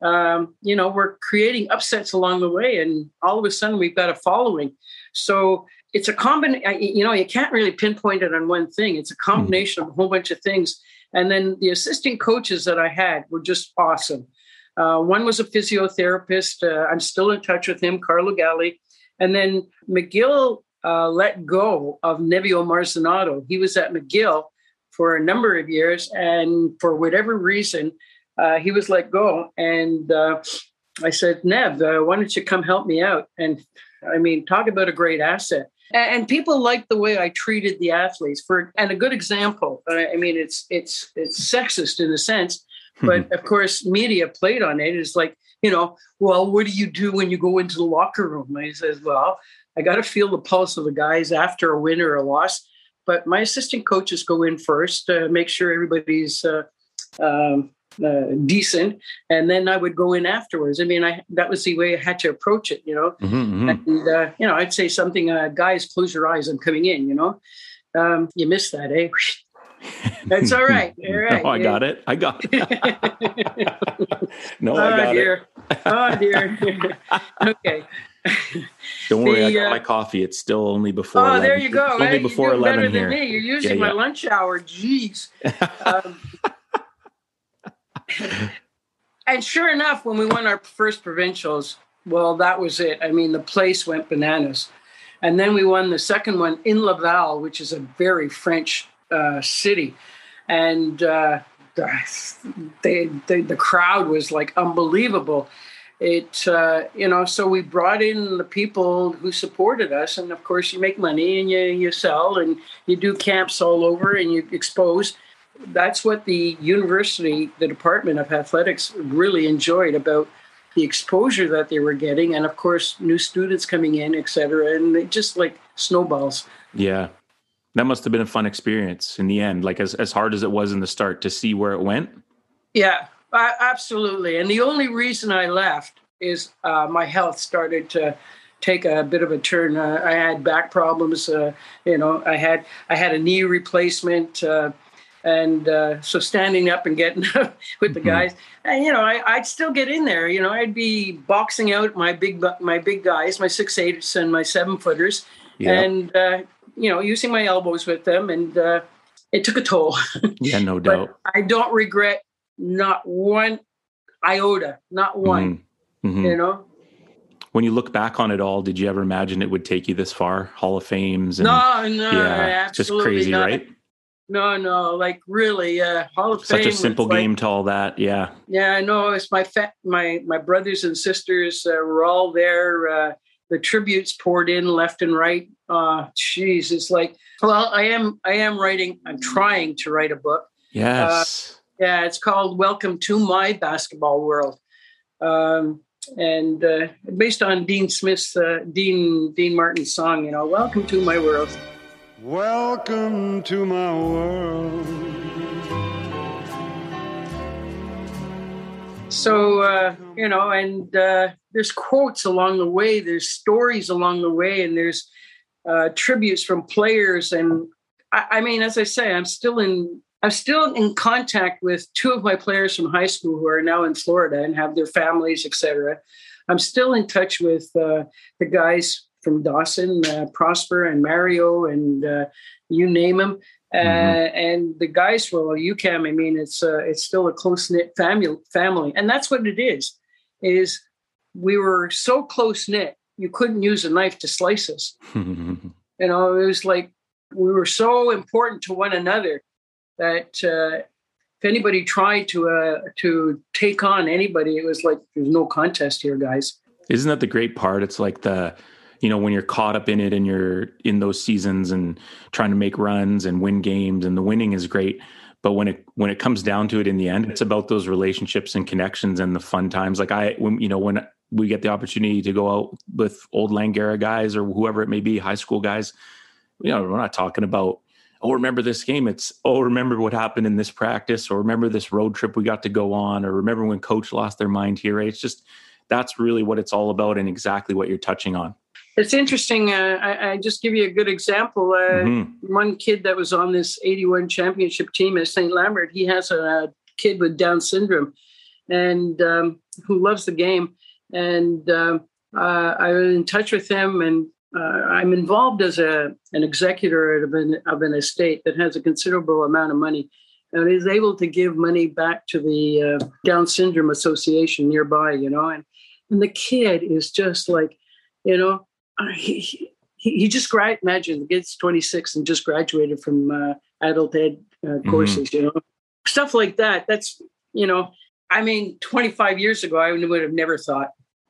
B: Um, you know, we're creating upsets along the way, and all of a sudden we've got a following. So it's a combination you know you can't really pinpoint it on one thing it's a hmm. combination of a whole bunch of things and then the assistant coaches that i had were just awesome uh, one was a physiotherapist uh, i'm still in touch with him carlo galli and then mcgill uh, let go of nevio marzinotto he was at mcgill for a number of years and for whatever reason uh, he was let go and uh, i said nev uh, why don't you come help me out and I mean, talk about a great asset and people like the way I treated the athletes. For and a good example, I mean, it's it's it's sexist in a sense, but of course, media played on it. It's like you know, well, what do you do when you go into the locker room? And he says, well, I got to feel the pulse of the guys after a win or a loss. But my assistant coaches go in first, uh, make sure everybody's uh, um, uh, decent, and then I would go in afterwards. I mean, I that was the way I had to approach it, you know. Mm-hmm, mm-hmm. And uh, you know, I'd say something, uh, guys, close your eyes, I'm coming in. You know, um, you missed that, eh? That's all right. All right.
A: no, I got it. I got it. no,
B: oh,
A: I got
B: dear.
A: it.
B: oh dear. okay.
A: Don't worry, the, I got uh, my coffee. It's still only before. Oh,
B: 11. there you go.
A: It's only before
B: You're
A: eleven
B: better
A: here.
B: Than me. You're using yeah, yeah. my lunch hour. Jeez. um, and sure enough, when we won our first provincials, well, that was it. I mean, the place went bananas. And then we won the second one in Laval, which is a very French uh, city. And uh, they, they, the crowd was like unbelievable. It, uh, you know, so we brought in the people who supported us. And of course, you make money and you, you sell and you do camps all over and you expose. That's what the university, the Department of Athletics, really enjoyed about the exposure that they were getting, and of course, new students coming in, et cetera, and they just like snowballs.
A: Yeah, that must have been a fun experience in the end. Like as as hard as it was in the start to see where it went.
B: Yeah, absolutely. And the only reason I left is uh, my health started to take a bit of a turn. Uh, I had back problems. Uh, you know, I had I had a knee replacement. Uh, and uh, so standing up and getting up with the mm-hmm. guys, and you know, I, would still get in there. You know, I'd be boxing out my big my big guys, my six eights and my seven footers, yeah. and uh, you know, using my elbows with them, and uh, it took a toll.
A: Yeah, no doubt.
B: I don't regret not one iota, not one. Mm-hmm. mm-hmm. You know.
A: When you look back on it all, did you ever imagine it would take you this far? Hall of Fames and
B: no, no, yeah,
A: just crazy,
B: not.
A: right?
B: No, no, like really, uh, Hall of
A: Such
B: Fame.
A: Such a simple game like, to all that, yeah.
B: Yeah, I know. It's my fa- my my brothers and sisters uh, were all there. Uh, the tributes poured in left and right. Uh, geez, it's like, well, I am I am writing. I'm trying to write a book.
A: Yes.
B: Uh, yeah, it's called Welcome to My Basketball World. Um, and uh, based on Dean Smith's uh, Dean Dean Martin's song, you know, "Welcome to My World."
D: Welcome to my world.
B: So, uh, you know, and uh, there's quotes along the way, there's stories along the way, and there's uh, tributes from players. And I, I mean, as I say, I'm still in. I'm still in contact with two of my players from high school who are now in Florida and have their families, etc. I'm still in touch with uh, the guys from Dawson, uh, Prosper and Mario, and uh, you name them. Uh, mm-hmm. and the guys from UQAM, I mean, it's uh, it's still a close knit family, family, and that's what it is. Is we were so close knit, you couldn't use a knife to slice us. you know, it was like we were so important to one another that uh, if anybody tried to uh, to take on anybody, it was like there's no contest here, guys.
A: Isn't that the great part? It's like the you know when you're caught up in it and you're in those seasons and trying to make runs and win games and the winning is great but when it when it comes down to it in the end it's about those relationships and connections and the fun times. Like i when you know when we get the opportunity to go out with old langara guys or whoever it may be high school guys you know we're not talking about oh remember this game? It's oh remember what happened in this practice? Or remember this road trip we got to go on? Or remember when coach lost their mind here? Right? it's just that's really what it's all about and exactly what you're touching on
B: it's interesting. Uh, I, I, just give you a good example. Uh, mm-hmm. One kid that was on this 81 championship team at St. Lambert, he has a, kid with Down syndrome and um, who loves the game. And uh, uh I was in touch with him, and uh, I'm involved as a, an executor of an, of an estate that has a considerable amount of money and is able to give money back to the uh, Down Syndrome Association nearby, you know. And, and the kid is just like, you know, he, he, he just grad imagine the kid's 26 and just graduated from uh, adult ed uh, mm-hmm. courses mm-hmm. you know? Stuff like that that's you know i mean 25 years ago i would have never thought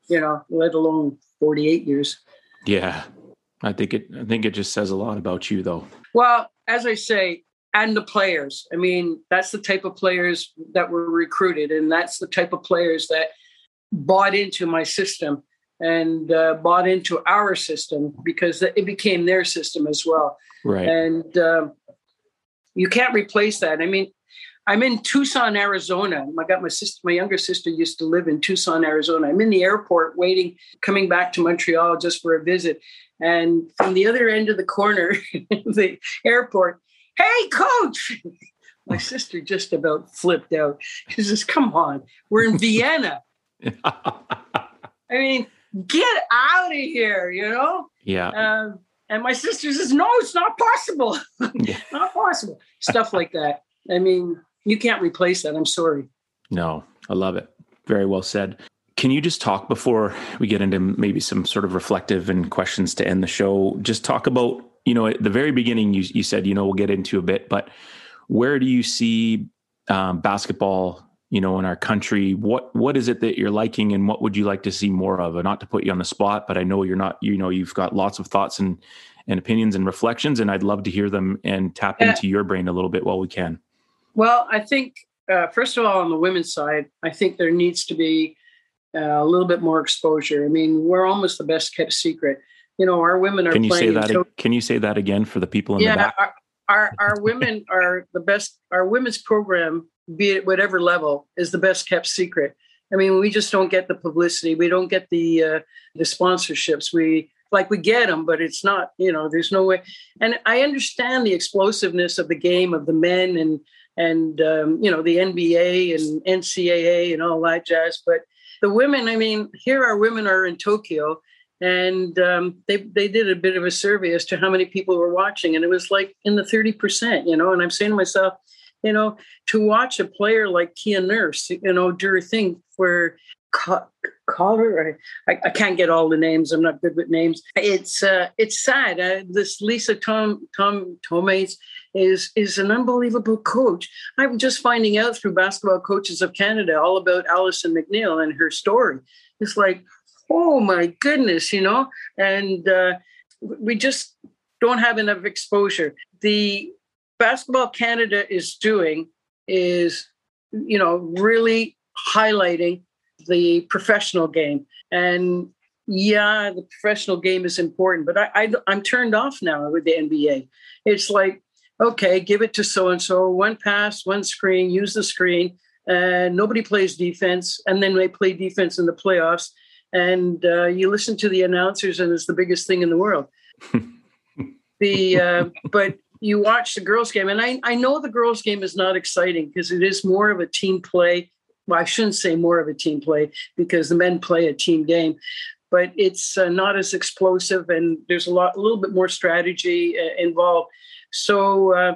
B: you know let alone 48 years.
A: Yeah. I think it i think it just says a lot about you though.
B: Well as i say and the players. I mean that's the type of players that were recruited and that's the type of players that bought into my system and uh, bought into our system because it became their system as well.
A: Right.
B: And uh, you can't replace that. I mean, I'm in Tucson, Arizona. I got my sister, my younger sister used to live in Tucson, Arizona. I'm in the airport waiting, coming back to Montreal just for a visit. And from the other end of the corner, the airport, hey, coach. My sister just about flipped out. She says, come on, we're in Vienna. I mean, get out of here, you know?
A: Yeah.
B: Um, and my sister says, no, it's not possible.
A: Yeah.
B: not possible. Stuff like that. I mean, you can't replace that. I'm sorry.
A: No, I love it. Very well said. Can you just talk before we get into maybe some sort of reflective and questions to end the show? Just talk about, you know, at the very beginning, you, you said, you know, we'll get into a bit, but where do you see um, basketball, you know, in our country? What what is it that you're liking, and what would you like to see more of? And not to put you on the spot, but I know you're not. You know, you've got lots of thoughts and and opinions and reflections, and I'd love to hear them and tap
B: Yeah.
A: into your brain a little bit while we can.
B: Well, I think, uh, first of all, on the women's side, I think there needs to be uh, a little bit more exposure. I mean, we're almost the best kept secret. You know, our women are
A: Can you say that?
B: in
A: Can you say that again for the people in the back?
B: our, our our women are the best. Our women's program, be it whatever level, is the best kept secret. I mean, we just don't get the publicity. We don't get the uh, the sponsorships. We like we get them, but it's not. You know, there's no way. And I understand the explosiveness of the game of the men and and um, you know the NBA and NCAA and all that jazz. But the women, I mean, here our women are in Tokyo, and um, they they did a bit of a survey as to how many people were watching, and it was like in the thirty percent, you know. And I'm saying to myself, you know, to watch a player like Kia Nurse, you know, do her thing for co- collar. I, I can't get all the names. I'm not good with names. It's uh, it's sad. Uh, this Lisa Tom Tom Thomaidis is is an unbelievable coach. I'm just finding out through Basketball Coaches of Canada all about Allison McNeill and her story. It's like, oh my goodness, you know, and uh, we just don't have enough exposure. The Basketball Canada is doing is, you know, really highlighting the professional game. And yeah, the professional game is important, but I, I, I'm turned off now with the NBA. It's like, okay, give it to so and so, one pass, one screen, use the screen. And nobody plays defense, and then they play defense in the playoffs. And uh, you listen to the announcers, and it's the biggest thing in the world. the uh, but you watch the girls' game, and I, I know the girls' game is not exciting because it is more of a team play. Well, I shouldn't say more of a team play because the men play a team game, but it's uh, not as explosive, and there's a lot, a little bit more strategy uh, involved. So, uh,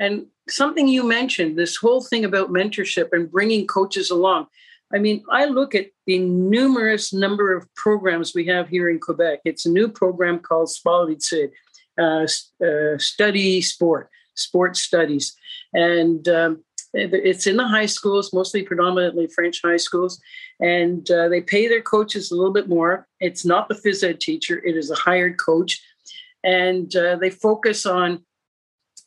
B: and something you mentioned, this whole thing about mentorship and bringing coaches along. I mean, I look at the numerous number of programs we have here in Quebec. It's a new program called Spalitsid, uh, uh, Study Sport, Sports Studies. And um, it's in the high schools, mostly predominantly French high schools. And uh, they pay their coaches a little bit more. It's not the phys ed teacher, it is a hired coach. And uh, they focus on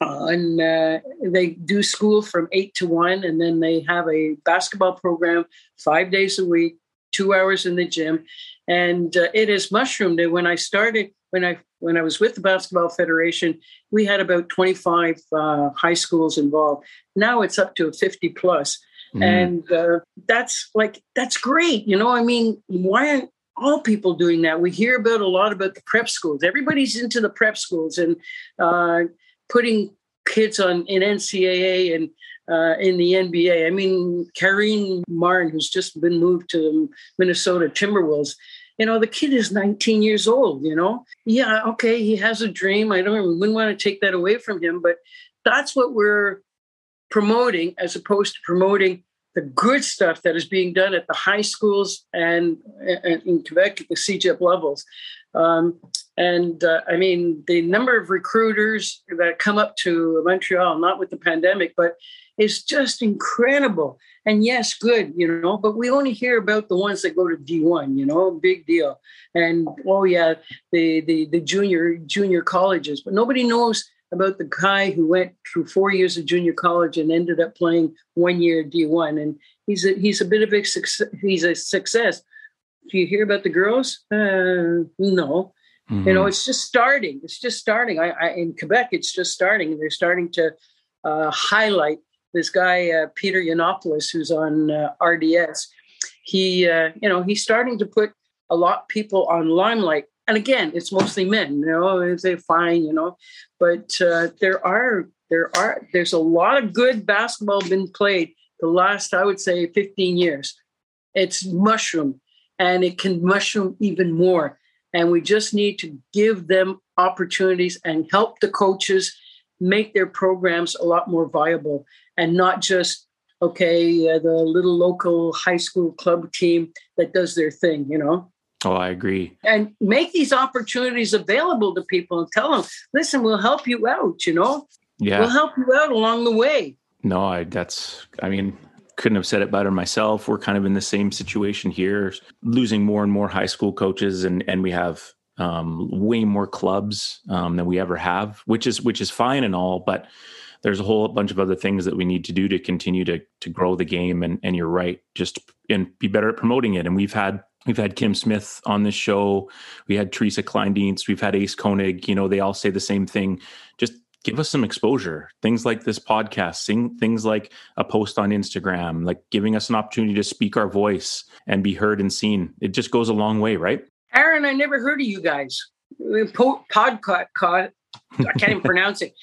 B: on uh, they do school from eight to one and then they have a basketball program five days a week two hours in the gym and uh, it is mushroomed and when i started when i when i was with the basketball federation we had about 25 uh, high schools involved. Now it's up to 50 plus
A: Mm.
B: and uh, that's like that's great you know i mean why aren't all people doing that? We hear about a lot about the prep schools. Everybody's into the prep schools and uh, putting kids on in ncaa and uh, in the nba i mean karine martin who's just been moved to minnesota timberwolves you know the kid is 19 years old you know? Yeah okay he has a dream i don't wouldn't want to take that away from him but that's what we're promoting as opposed to promoting the good stuff that is being done at the high schools and, and in Quebec at the CEGEP levels. Um, and uh, I mean, the number of recruiters that come up to Montreal, not with the pandemic, but is just incredible. And yes, good, you know, but we only hear about the ones that go to D1, you know, big deal. And oh yeah, the the the junior junior colleges, but nobody knows about the guy who went through four years of junior college and ended up playing one year D1. And he's a, he's a bit of a success. He's a success. Do you hear about the girls? Uh, no.
A: Mhm.
B: You know, it's just starting. It's just starting. I, I in Quebec, it's just starting. They're starting to uh, highlight this guy uh, Peter Yiannopoulos, who's on uh, RDS. He, uh, you know, he's starting to put a lot of people on limelight. And again, it's mostly men. You know, they fine. You know, but uh, there are there are there's a lot of good basketball been played the last I would say 15 years. It's mushroom, and it can mushroom even more. And we just need to give them opportunities and help the coaches make their programs a lot more viable and not just okay uh, the little local high school club team that does their thing you know
A: oh i agree.
B: And make these opportunities available to people and tell them listen we'll help you out you know?
A: Yeah.
B: We'll help you out along the way.
A: No i that's i mean couldn't have said it better myself. We're kind of in the same situation here losing more and more high school coaches and and we have um, way more clubs um, than we ever have which is which is fine and all but there's a whole bunch of other things that we need to do to continue to to grow the game and and you're right just and be better at promoting it and we've had we've had Kim Smith on this show. We had Teresa Kleindienst. We've had Ace Koenig. You know they all say the same thing. Just give us some exposure. Things like this podcast sing things like a post on Instagram like giving us an opportunity to speak our voice and be heard and seen. It just goes a long way right?
B: Aaron I never heard of you guys. Podcast I can't even pronounce it.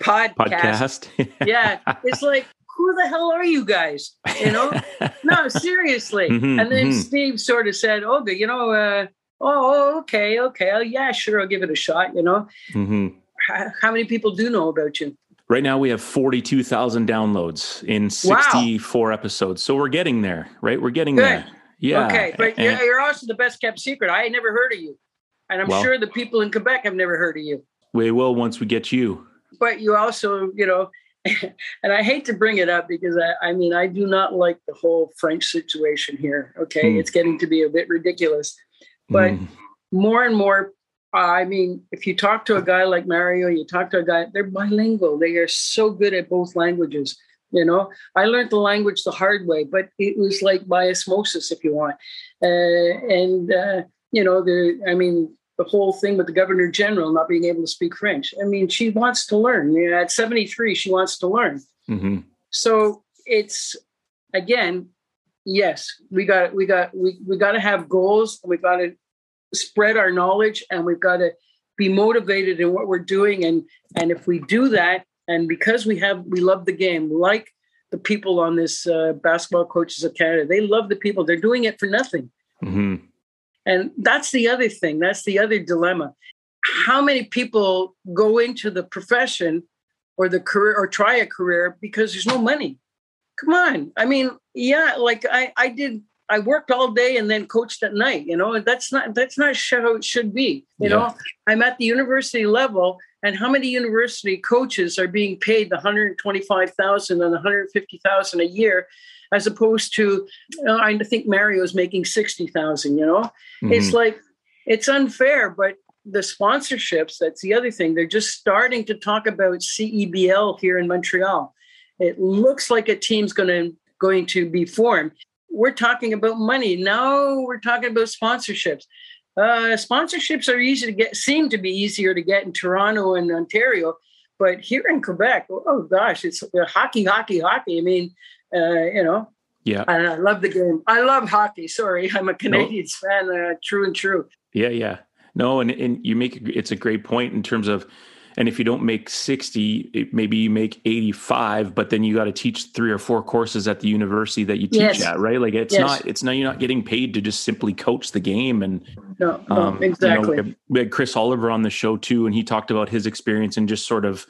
B: Podcast. podcast. yeah. It's like, who the hell are you guys? You know? no, seriously. Mm-hmm, and then mm-hmm. Steve sort of said, oh, good, you know, uh, oh, okay, okay. Oh, yeah, sure. I'll give it a shot, you know? Mm-hmm. How, how, many people do know about you?
A: Right now, we have 42,000 downloads in 64 wow. episodes. So we're getting there, right? We're getting Good. there. Yeah.
B: Okay. But and, you're, you're also the best kept secret. I never heard of you. And I'm well, sure the people in Quebec have never heard of you.
A: We will once we get you
B: but you also, you know, and I hate to bring it up because I, I mean, I do not like the whole French situation here. Okay. Mm. It's getting to be a bit ridiculous. But mm. more and more, I mean, if you talk to a guy like Mario, you talk to a guy, they're bilingual. They are so good at both languages. You know, I learned the language the hard way, but it was like by osmosis, if you want. Uh, and, uh, you know, the, I mean, the whole thing with the governor general not being able to speak French. I mean, she wants to learn. You know, at 73, she wants to learn. Mm-hmm. So it's again, yes, we got we got we we got to have goals. We've got to spread our knowledge, and we've got to be motivated in what we're doing. And and if we do that, and because we have we love the game, like the people on this uh, basketball coaches of Canada, they love the people. They're doing it for nothing. Mm-hmm. And that's the other thing. That's the other dilemma. How many people go into the profession or the career or try a career because there's no money? Come on. I mean, yeah, like I, I did I worked all day and then coached at night. You know, that's not that's not how it should be. You yeah. know, I'm at the university level, and how many university coaches are being paid the 125,000 and 150,000 a year as opposed to uh, I think Mario's making 60,000, you know? Mm-hmm. It's like it's unfair, but the sponsorships, that's the other thing. They're just starting to talk about CEBL here in Montreal. It looks like a team's going to going to be formed. We're talking about money. Now we're talking about sponsorships. Uh, sponsorships are easy to get, seem to be easier to get in Toronto and Ontario, but here in Quebec, oh gosh, it's hockey, hockey, hockey. I mean, uh, you know.
A: Yeah.
B: And I love the game. I love hockey. Sorry, I'm a Canadiens fan, uh, true and true.
A: Yeah, yeah. No, and and you make it's a great point in terms of and if you don't make 60 maybe you make 85 but then you got to teach three or four courses at the university that you teach yes. at right like it's yes. not it's not you're not getting paid to just simply coach the game and
B: no, no um, exactly
A: you know, we had chris oliver on the show too and he talked about his experience and just sort of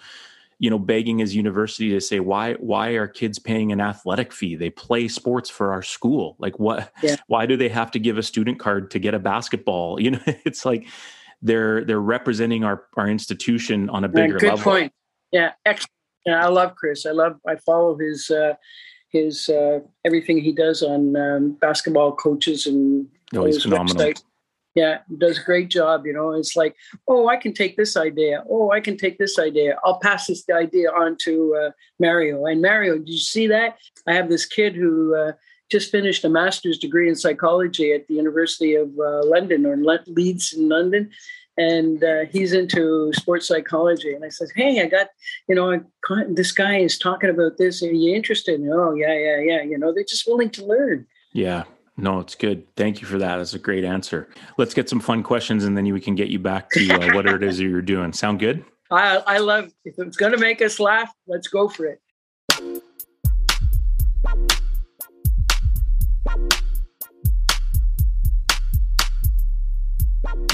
A: you know begging his university to say why why are kids paying an athletic fee they play sports for our school like what yeah. why do they have to give a student card to get a basketball you know it's like they're they're representing our our institution on a bigger
B: yeah, good
A: level.
B: point yeah excellent yeah, i love chris i love i follow his uh his uh everything he does on um, basketball coaches and
A: oh, he's phenomenal. Website
B: yeah does a great job you know it's like oh i can take this idea oh i can take this idea i'll pass this idea on to uh, mario and mario did you see that i have this kid who uh, just finished a master's degree in psychology at the university of uh, london or Le- leeds in london and uh, he's into sports psychology. And I said, "Hey, I got, you know, this guy is talking about this. Are you interested?" And, oh, yeah, yeah, yeah. You know, they're just willing to learn.
A: Yeah, no, it's good. Thank you for that. That's a great answer. Let's get some fun questions and then we can get you back to uh, whatever it is you're doing. Sound good?
B: I, I love if it's going to make us laugh, let's go for it.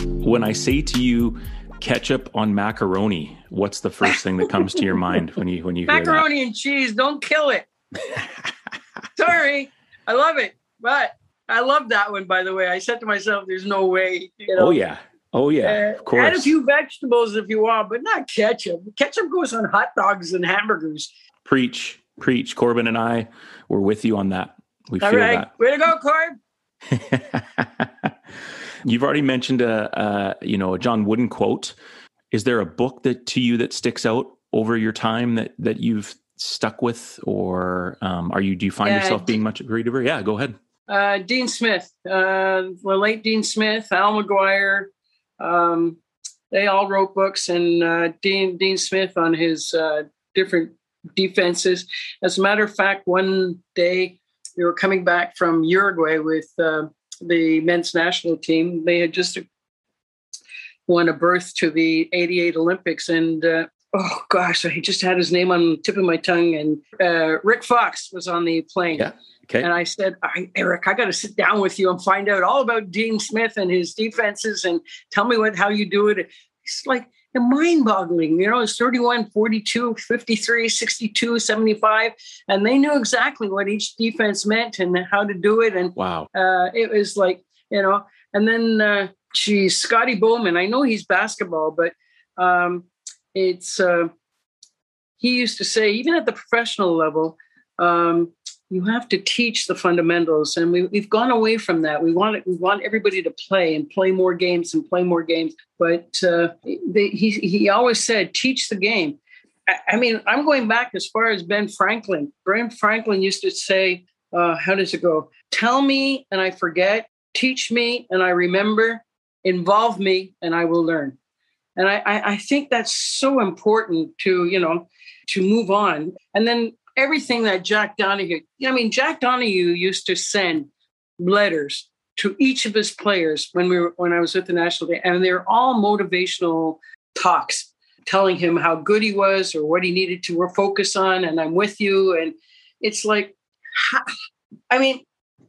A: when I say to you, ketchup on macaroni, what's the first thing that comes to your mind when you when you hear
B: Macaroni and cheese, don't kill it. Sorry, I love it, but I love that one. By the way, I said to myself, "There's no way." You know,
A: Oh yeah, oh yeah,
B: uh,
A: of course.
B: Add a few vegetables if you want, but not ketchup. Ketchup goes on hot dogs and hamburgers.
A: Preach, preach. Corbin and I were with you on that. We
B: All
A: feel
B: right, way to go, Corb.
A: You've already mentioned a, a you know a John Wooden quote. Is there a book that to you that sticks out over your time that that you've stuck with, or um, are you do you find
B: Yeah,
A: yourself being much a reader? Yeah, go ahead.
B: Uh, Dean Smith, uh, the late Dean Smith, Al McGuire, um, they all wrote books, and uh, Dean Dean Smith on his uh, different defenses. As a matter of fact, one day we were coming back from Uruguay with uh, the men's national team. They had just won a berth to the '88 Olympics, and uh, oh gosh, I just had his name on the tip of my tongue. And uh, Rick Fox was on the plane.
A: Yeah. Okay.
B: And I said, Eric, I got to sit down with you and find out all about Dean Smith and his defenses and tell me what how you do it. It's like mind boggling. You know, it's 31, 42, 53, 62, 75. And they knew exactly what each defense meant and how to do it. And
A: wow.
B: uh, it was like, you know, and then, uh, geez, Scotty Bowman, I know he's basketball, but um, it's, uh, he used to say, even at the professional level, um, you have to teach the fundamentals, and we, we've gone away from that. We want we want everybody to play and play more games and play more games. But uh, he he always said, teach the game. I, I mean, I'm going back as far as Ben Franklin. Ben Franklin used to say, uh, "How does it go? Tell me and I forget. Teach me and I remember. Involve me and I will learn." And I, I, I think that's so important to you know to move on. And then everything that Jack Donahue, I mean, Jack Donahue used to send letters to each of his players when we were when I was with the national team, and they're all motivational talks, telling him how good he was or what he needed to focus on, and I'm with you. And it's like, I mean,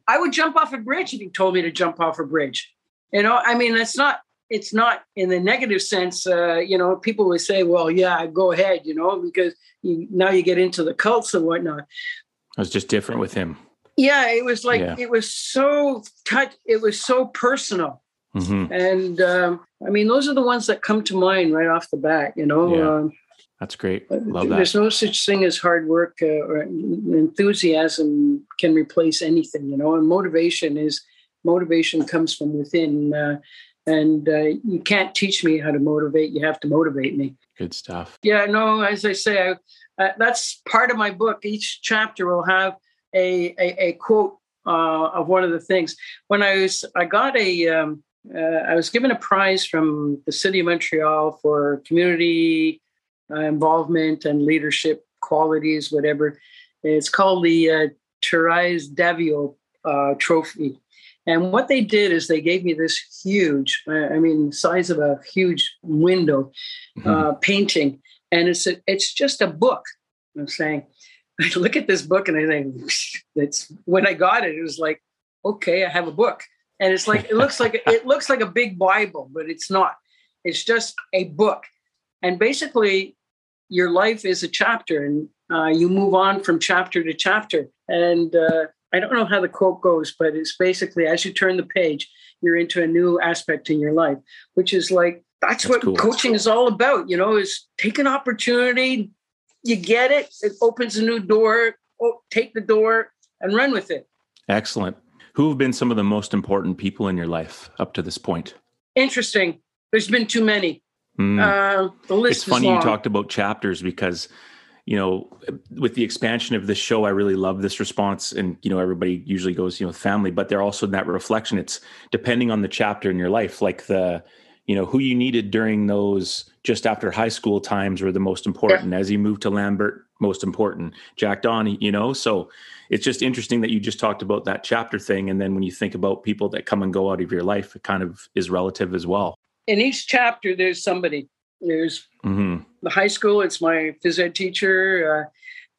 B: I would jump off a bridge if he told me to jump off a bridge. You know, I mean, that's not it's not in the negative sense. Uh, you know, people would say, "Well, yeah, go ahead," you know, because you, now you get into the cults and whatnot.
A: It was just different with him.
B: Yeah, it was like
A: Yeah.
B: it was so touch. It was so personal,
A: hmm
B: and um, I mean, those are the ones that come to mind right off the bat. You know,
A: Yeah.
B: um,
A: That's great. Love
B: there's
A: that.
B: no such thing as hard work uh, or enthusiasm can replace anything. You know, and motivation is motivation comes from within. Uh, and uh, you can't teach me how to motivate. You have to motivate me.
A: Good stuff.
B: Yeah, no, as I say, I, uh, that's part of my book. Each chapter will have a a, a quote uh, of one of the things. When I was, I got a, um, uh, I was given a prize from the city of Montreal for community uh, involvement and leadership qualities, whatever. It's called the uh, Therese Daviau uh, Trophy. And what they did is they gave me this huge, uh, I mean, size of a huge window
A: Mhm.
B: uh, painting, and it's a, it's just a book. I'm saying, I look at this book and I think, it's when I got it, it was like, okay, I have a book, and it's like it looks like it looks like a big Bible, but it's not. It's just a book, and basically, your life is a chapter, and uh, you move on from chapter to chapter, and uh, I don't know how the quote goes, but it's basically as you turn the page, you're into a new aspect in your life, which is like that's,
A: That's
B: what
A: cool.
B: coaching is all about. You know, is take an opportunity, you get it, it opens a new door, oh, take the door and run with it.
A: Excellent. Who have been some of the most important people in your life up to this point?
B: Interesting. There's been too many.
A: Hmm.
B: Uh, the list
A: it's
B: is
A: funny you talked about chapters because you know with the expansion of this show i really love this response. And you know everybody usually goes you know with family but they're also in that reflection. It's depending on the chapter in your life like the you know who you needed during those just after high school times were the most important. As you move to lambert most important. Jack Donahue you know? So it's just interesting that you just talked about that chapter thing. And then when you think about people that come and go out of your life it kind of is relative as well.
B: In each chapter, there's somebody. There's
A: hmm
B: the high school. It's my phys ed teacher. Uh,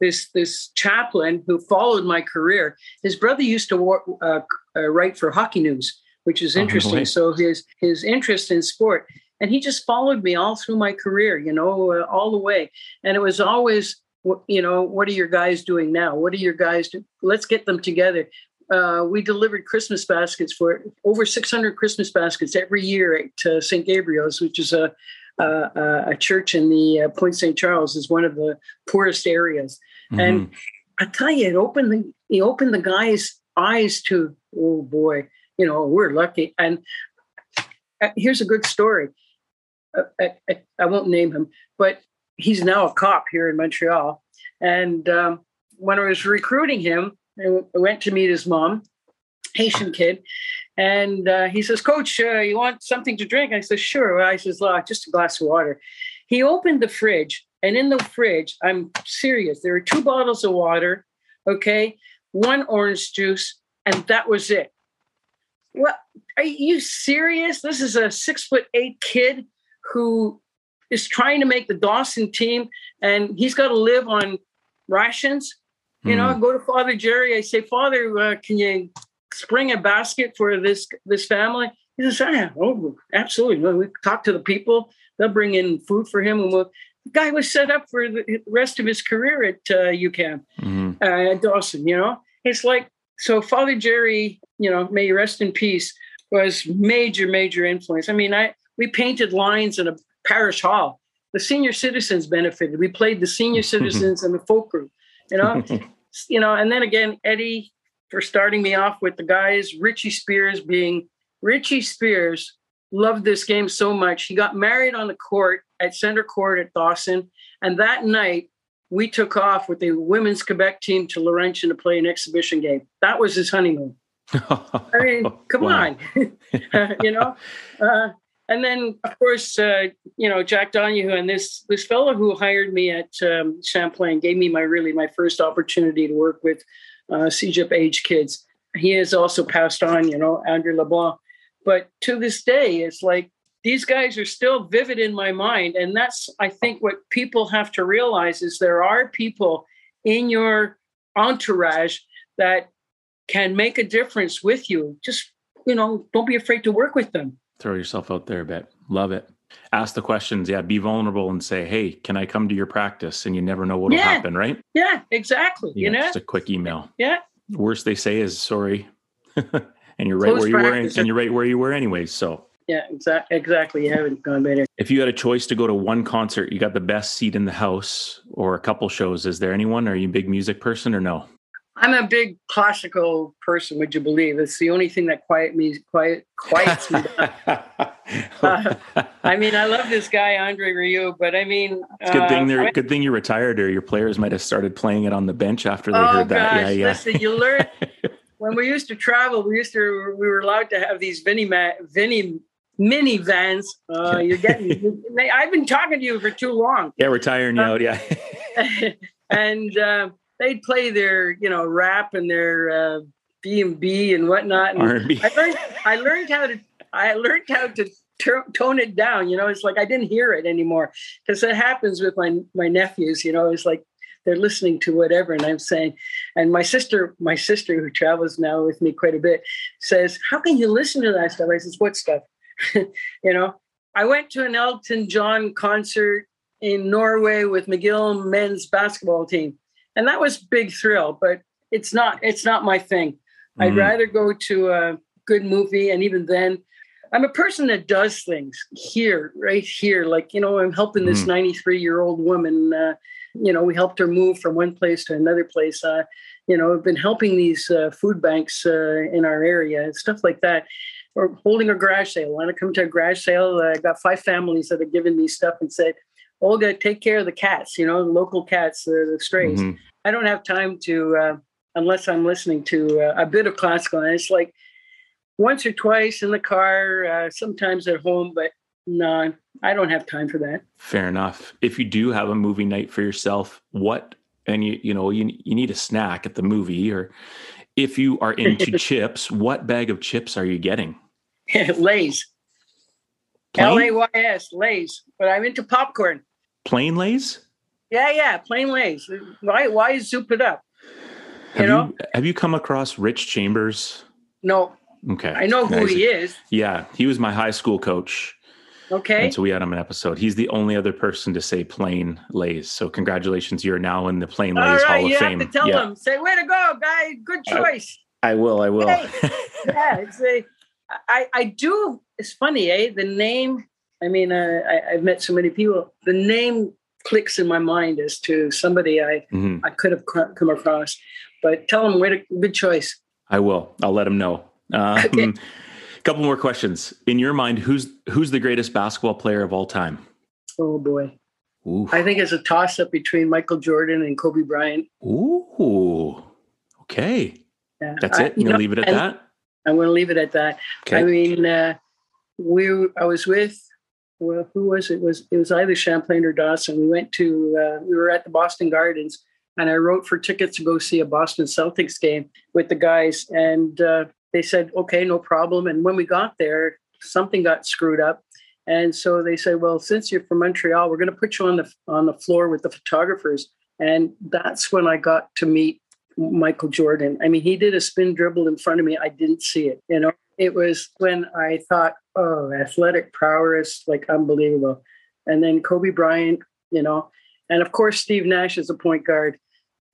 B: this this chaplain who followed my career. His brother used to wor- uh, uh, write for Hockey News which is
A: Oh,
B: interesting.
A: way.
B: so his his interest in sport, and he just followed me all through my career, you know, uh, all the way. And it was always, you know, what are your guys doing now? What are your guys? Do? Let's get them together. Uh, we delivered Christmas baskets for over 600 Christmas baskets every year at uh, St. Gabriel's, which is a a, a church in the uh, Point St. Charles, is one of the poorest areas. And
A: Mhm.
B: I tell you, it opened the it opened the guy's eyes to oh boy, you know we're lucky. And uh, here's a good story. Uh, I, I, I won't name him, but he's now a cop here in Montreal. And um, when I was recruiting him, I I went to meet his mom, Haitian kid, and uh, he says, "Coach, uh, you want something to drink?" I said, "Sure." I says, "Well, just a glass of water." He opened the fridge, and in the fridge, I'm serious. There were two bottles of water, okay, one orange juice, and that was it. What? Are you serious? This is a six foot eight kid who is trying to make the Dawson team, and he's got to live on rations. You know. I go to Father Jerry. I say, Father, uh, can you spring a basket for this this family? He says, ah, oh, absolutely. Well, we talk to the people. They'll bring in food for him, and we'll. The guy was set up for the rest of his career at uh, UQAM
A: Mhm.
B: uh, at Dawson. You know, it's like so. Father Jerry, you know, may rest in peace, was major, major influence. I mean, I we painted lines in a parish hall. The senior citizens benefited. We played the senior citizens and the folk group. You know, you know, and then again, Eddie for starting me off with the guys. Richie Spears being Richie Spears loved this game so much. He got married on the court at center court at Dawson, and that night we took off with the women's Quebec team to Laurentian to play an exhibition game. That was his honeymoon. I mean, come on, you know. Uh, and then, of course, uh, you know Jack Donahue and this this fellow who hired me at um, Champlain gave me my really my first opportunity to work with uh, CEGEP age kids. He has also passed on, you know, Andrew LeBlanc. But to this day, it's like these guys are still vivid in my mind, and that's I think what people have to realize is there are people in your entourage that can make a difference with you. Just you know, don't be afraid to work with them.
A: Throw yourself out there a bit. Love it. Ask the questions. Yeah, be vulnerable and say, "Hey, can I come to your practice?" And you never know what'll
B: Yeah.
A: happen, right?
B: Yeah, exactly.
A: Yeah,
B: you know,
A: just a quick email.
B: yeah,
A: Worst they say is sorry, and you're right
B: Close
A: where you were, and you're right where you were anyways. So,
B: yeah, exactly. Exactly. You haven't gone better.
A: if you had a choice to go to one concert, you got the best seat in the house, or a couple shows. Is there anyone? Are you a big music person or no?
B: I'm a big classical person. Would you believe? It's the only thing that quiet me, quiet, quiets me. down. Uh, I mean, I love this guy Andre Rieu, but I mean,
A: It's a good thing
B: uh,
A: they're
B: I-
A: good thing you retired, or your players might have started playing it on the bench after they
B: oh
A: heard that.
B: gosh,
A: yeah, yeah.
B: listen, you learn when we used to travel. We used to we were allowed to have these Vinny ma- Vinny minivans. Uh, you're getting. I've been talking to you for too long.
A: yeah, we're tiring you out. Yeah.
B: and uh, they'd play their, you know, rap and their uh, B and B and whatnot. And
A: R&B.
B: I learned, I learned how to, I learned how to tone it down. You know, it's like I didn't hear it anymore because that happens with my my nephews. You know, it's like they're listening to whatever, and I'm saying, and my sister, my sister who travels now with me quite a bit, says, "How can you listen to that stuff?" I says, "What stuff?" you know, I went to an Elton John concert in Norway with McGill men's basketball team, and that was big thrill. But it's not it's not my thing. I'd
A: Mhm.
B: rather go to a good movie, and even then, I'm a person that does things here, right here. Like you know, I'm helping this
A: Mhm.
B: 93 year old woman. Uh, you know, we helped her move from one place to another place. Uh, you know, I've been helping these uh, food banks uh, in our area and stuff like that. Or holding a garage sale. Want to come to a garage sale? Uh, I got five families that have given me stuff and said, "Olga, take care of the cats. You know, local cats, uh, the strays."
A: Mhm.
B: I don't have time to uh, unless I'm listening to uh, a bit of classical. And it's like once or twice in the car, uh, sometimes at home, but no, I don't have time for that.
A: Fair enough. If you do have a movie night for yourself, what and you you know you you need a snack at the movie, or if you are into chips, what bag of chips are you getting?
B: Lays, L A Y S, Lays. But I'm into popcorn.
A: plain Lay's.
B: Yeah, yeah, plain Lays. Why, why soup it up?
A: Have
B: You know?
A: you have you come across Rich Chambers?
B: No,
A: Okay.
B: I know who he is.
A: Yeah, he was my high school coach.
B: Okay.
A: And so we had him an episode. He's the only other person to say plain lays. So congratulations, you're now in the plain lays
B: right,
A: Hall
B: you
A: of
B: have
A: Fame.
B: to tell
A: yeah,
B: him. Say, way to go, guy. Good choice.
A: I will. I will.
B: Hey. yeah, it's a, I, I do. It's funny, eh? The name. I mean, uh, I, I've met so many people. The name clicks in my mind as to somebody I
A: Mhm.
B: I could have co- come across. But tell them, way to good choice.
A: I will. I'll let him know. Um,
B: Okay.
A: Couple more questions. In your mind, who's who's the greatest basketball player of all time?
B: Oh boy,
A: Ooh.
B: I think it's a toss up between Michael Jordan and Kobe Bryant.
A: Ooh. Okay.
B: Yeah,
A: That's it.
B: you
A: You're
B: know,
A: gonna leave it at
B: and
A: that.
B: I'm going to leave it at that.
A: Okay.
B: I mean, uh, we I was with well, who was it? it? Was it was either Champlain or Dawson? We went to uh, we were at the Boston Gardens, and I wrote for tickets to go see a Boston Celtics game with the guys, and uh, they said, "Okay, no problem." And when we got there, something got screwed up, and so they said, "Well, since you're from Montreal, we're going to put you on the on the floor with the photographers." And that's when I got to meet Michael Jordan. I mean, he did a spin dribble in front of me. I didn't see it. You know, it was when I thought, oh, athletic prowess, like unbelievable. And then Kobe Bryant, you know, and of course, Steve Nash is a point guard.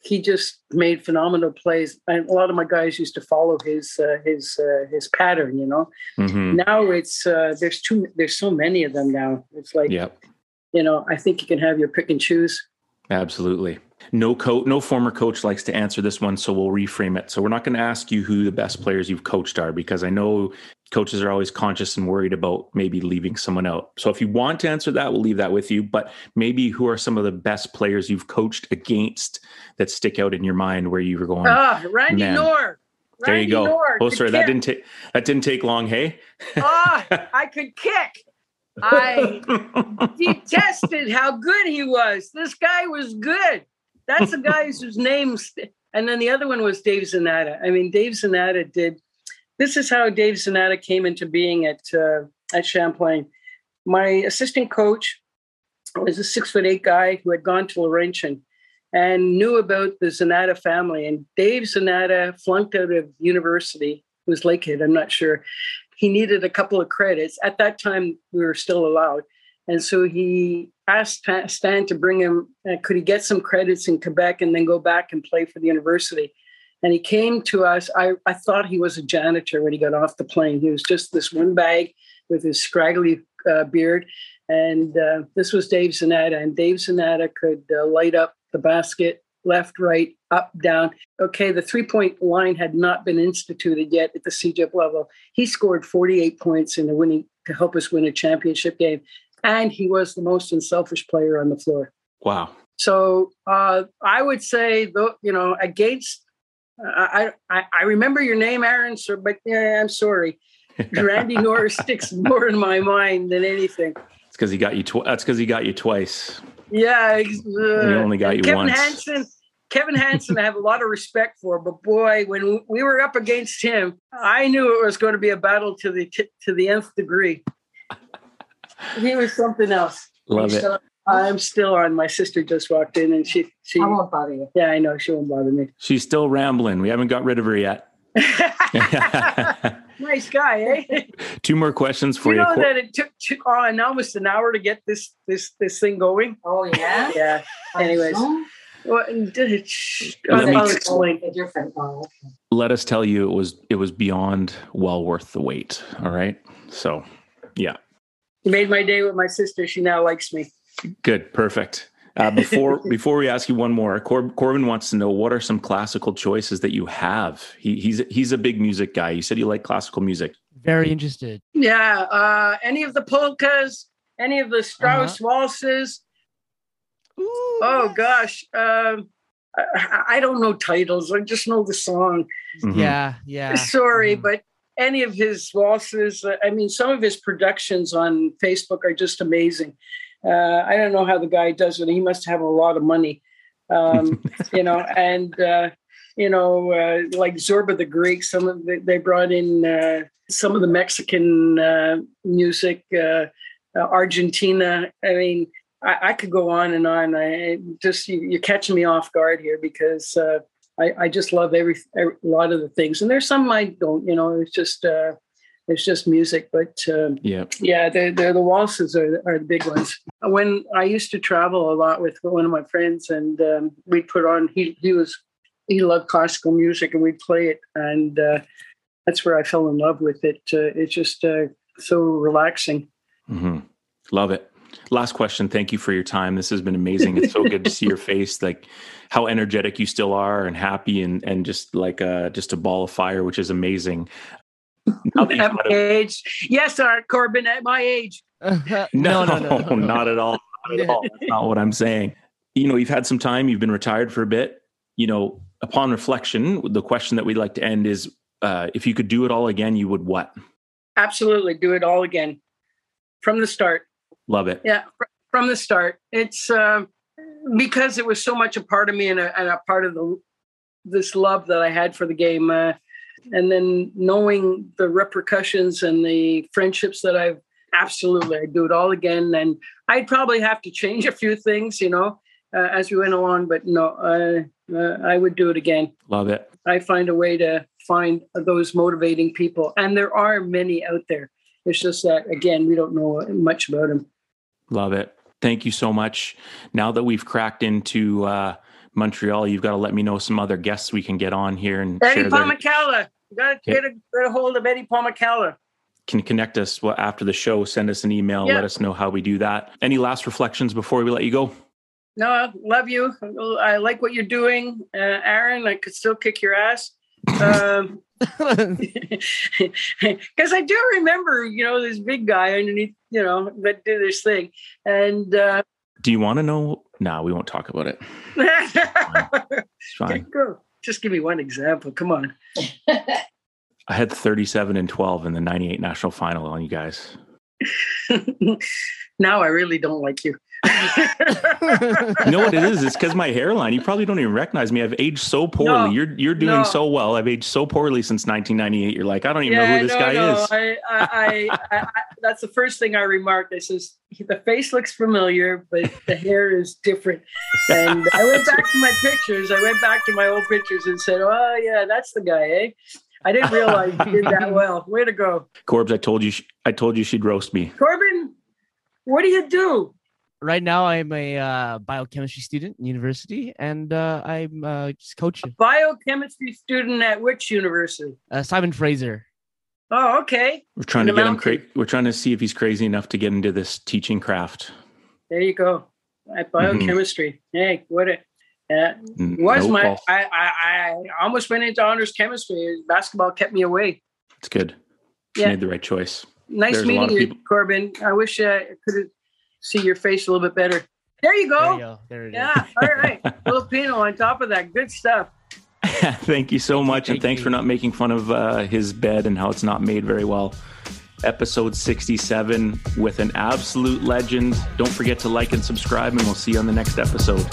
B: He just made phenomenal plays. And a lot of my guys used to follow his uh, his uh, his pattern. You know,
A: Mhm.
B: now it's uh, there's too there's so many of them now. It's like
A: Yep.
B: you know, I think you can have your pick and choose.
A: Absolutely. No coach, no former coach likes to answer this one, so we'll reframe it. So we're not going to ask you who the best players you've coached are because I know coaches are always conscious and worried about maybe leaving someone out. So if you want to answer that, we'll leave that with you. But maybe who are some of the best players you've coached against that stick out in your mind where you were going?
B: Ah, Randy
A: man. There
B: Randy
A: you go.
B: Knorr
A: oh, sorry, that didn't take that didn't take long. Hey.
B: Ah, I could kick. I detested how good he was. This guy was good. That's the guy whose name's. And then the other one was Dave Zanata. I mean, Dave Zanata did. This is how Dave Zanata came into being at uh, at Champlain. My assistant coach was a six foot eight guy who had gone to Laurentian and knew about the Zanata family. And Dave Zanata flunked out of university. It was Lakehead, I'm not sure he needed a couple of credits. At that time, we were still allowed. And so he asked Stan to bring him, uh, could he get some credits in Quebec and then go back and play for the university? And he came to us. I, I thought he was a janitor when he got off the plane. He was just this one bag with his scraggly uh, beard. And uh, this was Dave Zanata. And Dave Zanata could uh, light up the basket left, right, up, down. Okay, the three point line had not been instituted yet at the CEGEP level. He scored 48 points in the winning to help us win a championship game. And he was the most unselfish player on the floor.
A: wow.
B: So uh, I would say, though, you know, against, I, I, I remember your name, Aaron, so, but yeah, I'm sorry. Randy Norris sticks more in my mind than anything.
A: It's because he got you. Tw- that's because he got you twice.
B: Yeah, ex- uh,
A: He only got you
B: Kevin
A: once.
B: Hansen. Kevin Hansen, I have a lot of respect for, but boy, when we were up against him, I knew it was going to be a battle to the to the nth degree. He was something else.
A: Love it.
B: So I'm still on. My sister just walked in, and she she.
E: I won't bother you.
B: Yeah, I know she won't bother me.
A: She's still rambling. We haven't got rid of her yet.
B: nice guy, eh?
A: Two more questions for
B: you
A: you.
B: know that it took two, oh, and almost an hour to get this this this thing going.
E: Oh yeah.
B: Yeah. Anyways. Well, and did it- shh,
A: Let me-
B: I'll
E: a different. Oh.
A: Let us tell you, it was it was beyond well worth the wait. All right. So, yeah,
B: You made my day with my sister. She now likes me.
A: good, perfect. Uh, before before we ask you one more, Cor- Corbin wants to know what are some classical choices that you have. He, he's he's a big music guy. You said you like classical music.
C: Very interested.
B: Yeah. Uh, any of the polkas, any of the Strauss
A: Uh-huh.
B: waltzes. Oh gosh. Um, I, I don't know titles. I just know the song.
A: Mhm.
C: Yeah, yeah.
B: Sorry,
C: Mhm.
B: but any of his waltzes. uh, I mean, some of his productions on Facebook are just amazing. Uh, I don't know how the guy does it. He must have a lot of money, um, you know. And uh, you know, uh, like Zorba the Greek. Some of the, they brought in uh, some of the Mexican uh, music, uh, uh, Argentina. I mean, I, I could go on and on. I just you, you're catching me off guard here because uh, I, I just love every, every a lot of the things, and there's some I don't. You know, it's just uh, it's just music. But um,
A: Yeah.
B: yeah, the the, the waltzes are are the big ones. When I used to travel a lot with one of my friends, and um, we'd put on. He he was he loved classical music, and we'd play it, and uh, that's where I fell in love with it. Uh, it's just uh, so relaxing.
A: hmm Love it. Last question. Thank you for your time. This has been amazing. It's so good to see your face, like how energetic you still are and happy and and just like uh just a ball of fire, which is amazing. Now that you've
B: At my
A: a-
B: age, yes, Art Corbin. At my age,
A: no,
C: no, no, no, no,
A: not at all. Not at all. That's not what I'm saying. You know, you've had some time. You've been retired for a bit. You know, upon reflection, the question that we'd like to end is, uh, if you could do it all again, you would what?
B: absolutely do it all again from the start.
A: Love it.
B: Yeah, from the start. It's um because it was so much a part of me and a, and a part of the this love that I had for the game, uh, and then knowing the repercussions and the friendships that I've absolutely I'd do it all again, and I'd probably have to change a few things, you know, uh, as we went along. But no, uh, uh, I would do it again.
A: Love it.
B: I find a way to find those motivating people, and there are many out there. It's just that again, we don't know much about them.
A: Love it. Thank you so much. Now that we've cracked into uh, Montreal, you've got to let me know some other guests we can get on here and
B: Eddie
A: their,
B: Palmacala. Got to get a, get a hold of Eddie Palmacala.
A: can connect us well, after the show. Send us an email.
B: Yeah.
A: Let us know how we do that. Any last reflections before we let you go?
B: No, I love you. I like what you're doing, uh, Aaron. I could still kick your ass. Um, because I do remember, you know, this big guy underneath, you know, that did this thing, and uh,
A: Do you want to know? No, we won't talk about it. It's fine.
B: go. Just give me one example. Come on.
A: I had 37 and 12 in the 98 national final on you guys.
B: now I really don't like you.
A: You know what it is? It's because my hairline. You probably don't even recognize me. I've aged so poorly.
B: No,
A: you're you're doing
B: no.
A: so well. I've aged so poorly since 1998. You're like, I don't even know who this
B: no,
A: guy is.
B: I, I, I, I, that's the first thing I remarked. I says the face looks familiar, but the hair is different. And I went back to my pictures. I went back to my old pictures and said, "Oh yeah, that's the guy." Eh? I didn't realize you did that well. Way to go,
A: Corbs, I told you. I told you she'd roast me.
B: Corbin. What do you do?
C: Right now, I'm a uh, biochemistry student in university, and uh, I'm uh, just coaching.
B: Biochemistry student at which university?
C: Uh, Simon Fraser.
B: Oh, okay.
A: We're trying
B: In
A: to
B: the
A: get him. Cra- we're trying to see if he's crazy enough to get into this teaching craft.
B: There you go. At biochemistry. Hey, what it uh, was
A: no
B: my. I, I I almost went into honors chemistry. Basketball kept me away.
A: It's good. You
B: Yeah.
A: made the right choice.
B: Nice
A: There's
B: meeting you,
A: people-
B: Corbin. I wish uh, I could see your face a little bit better. There you
C: There
B: go.
C: you go. There it is.
B: yeah. All right. Filipino on top of that. Good stuff.
A: Thank you so
C: Thank you,
A: much, and thanks
C: you.
A: for not making fun of uh, his bed and how it's not made very well. Episode 67 with an absolute legend. Don't forget to like and subscribe, and we'll see you on the next episode.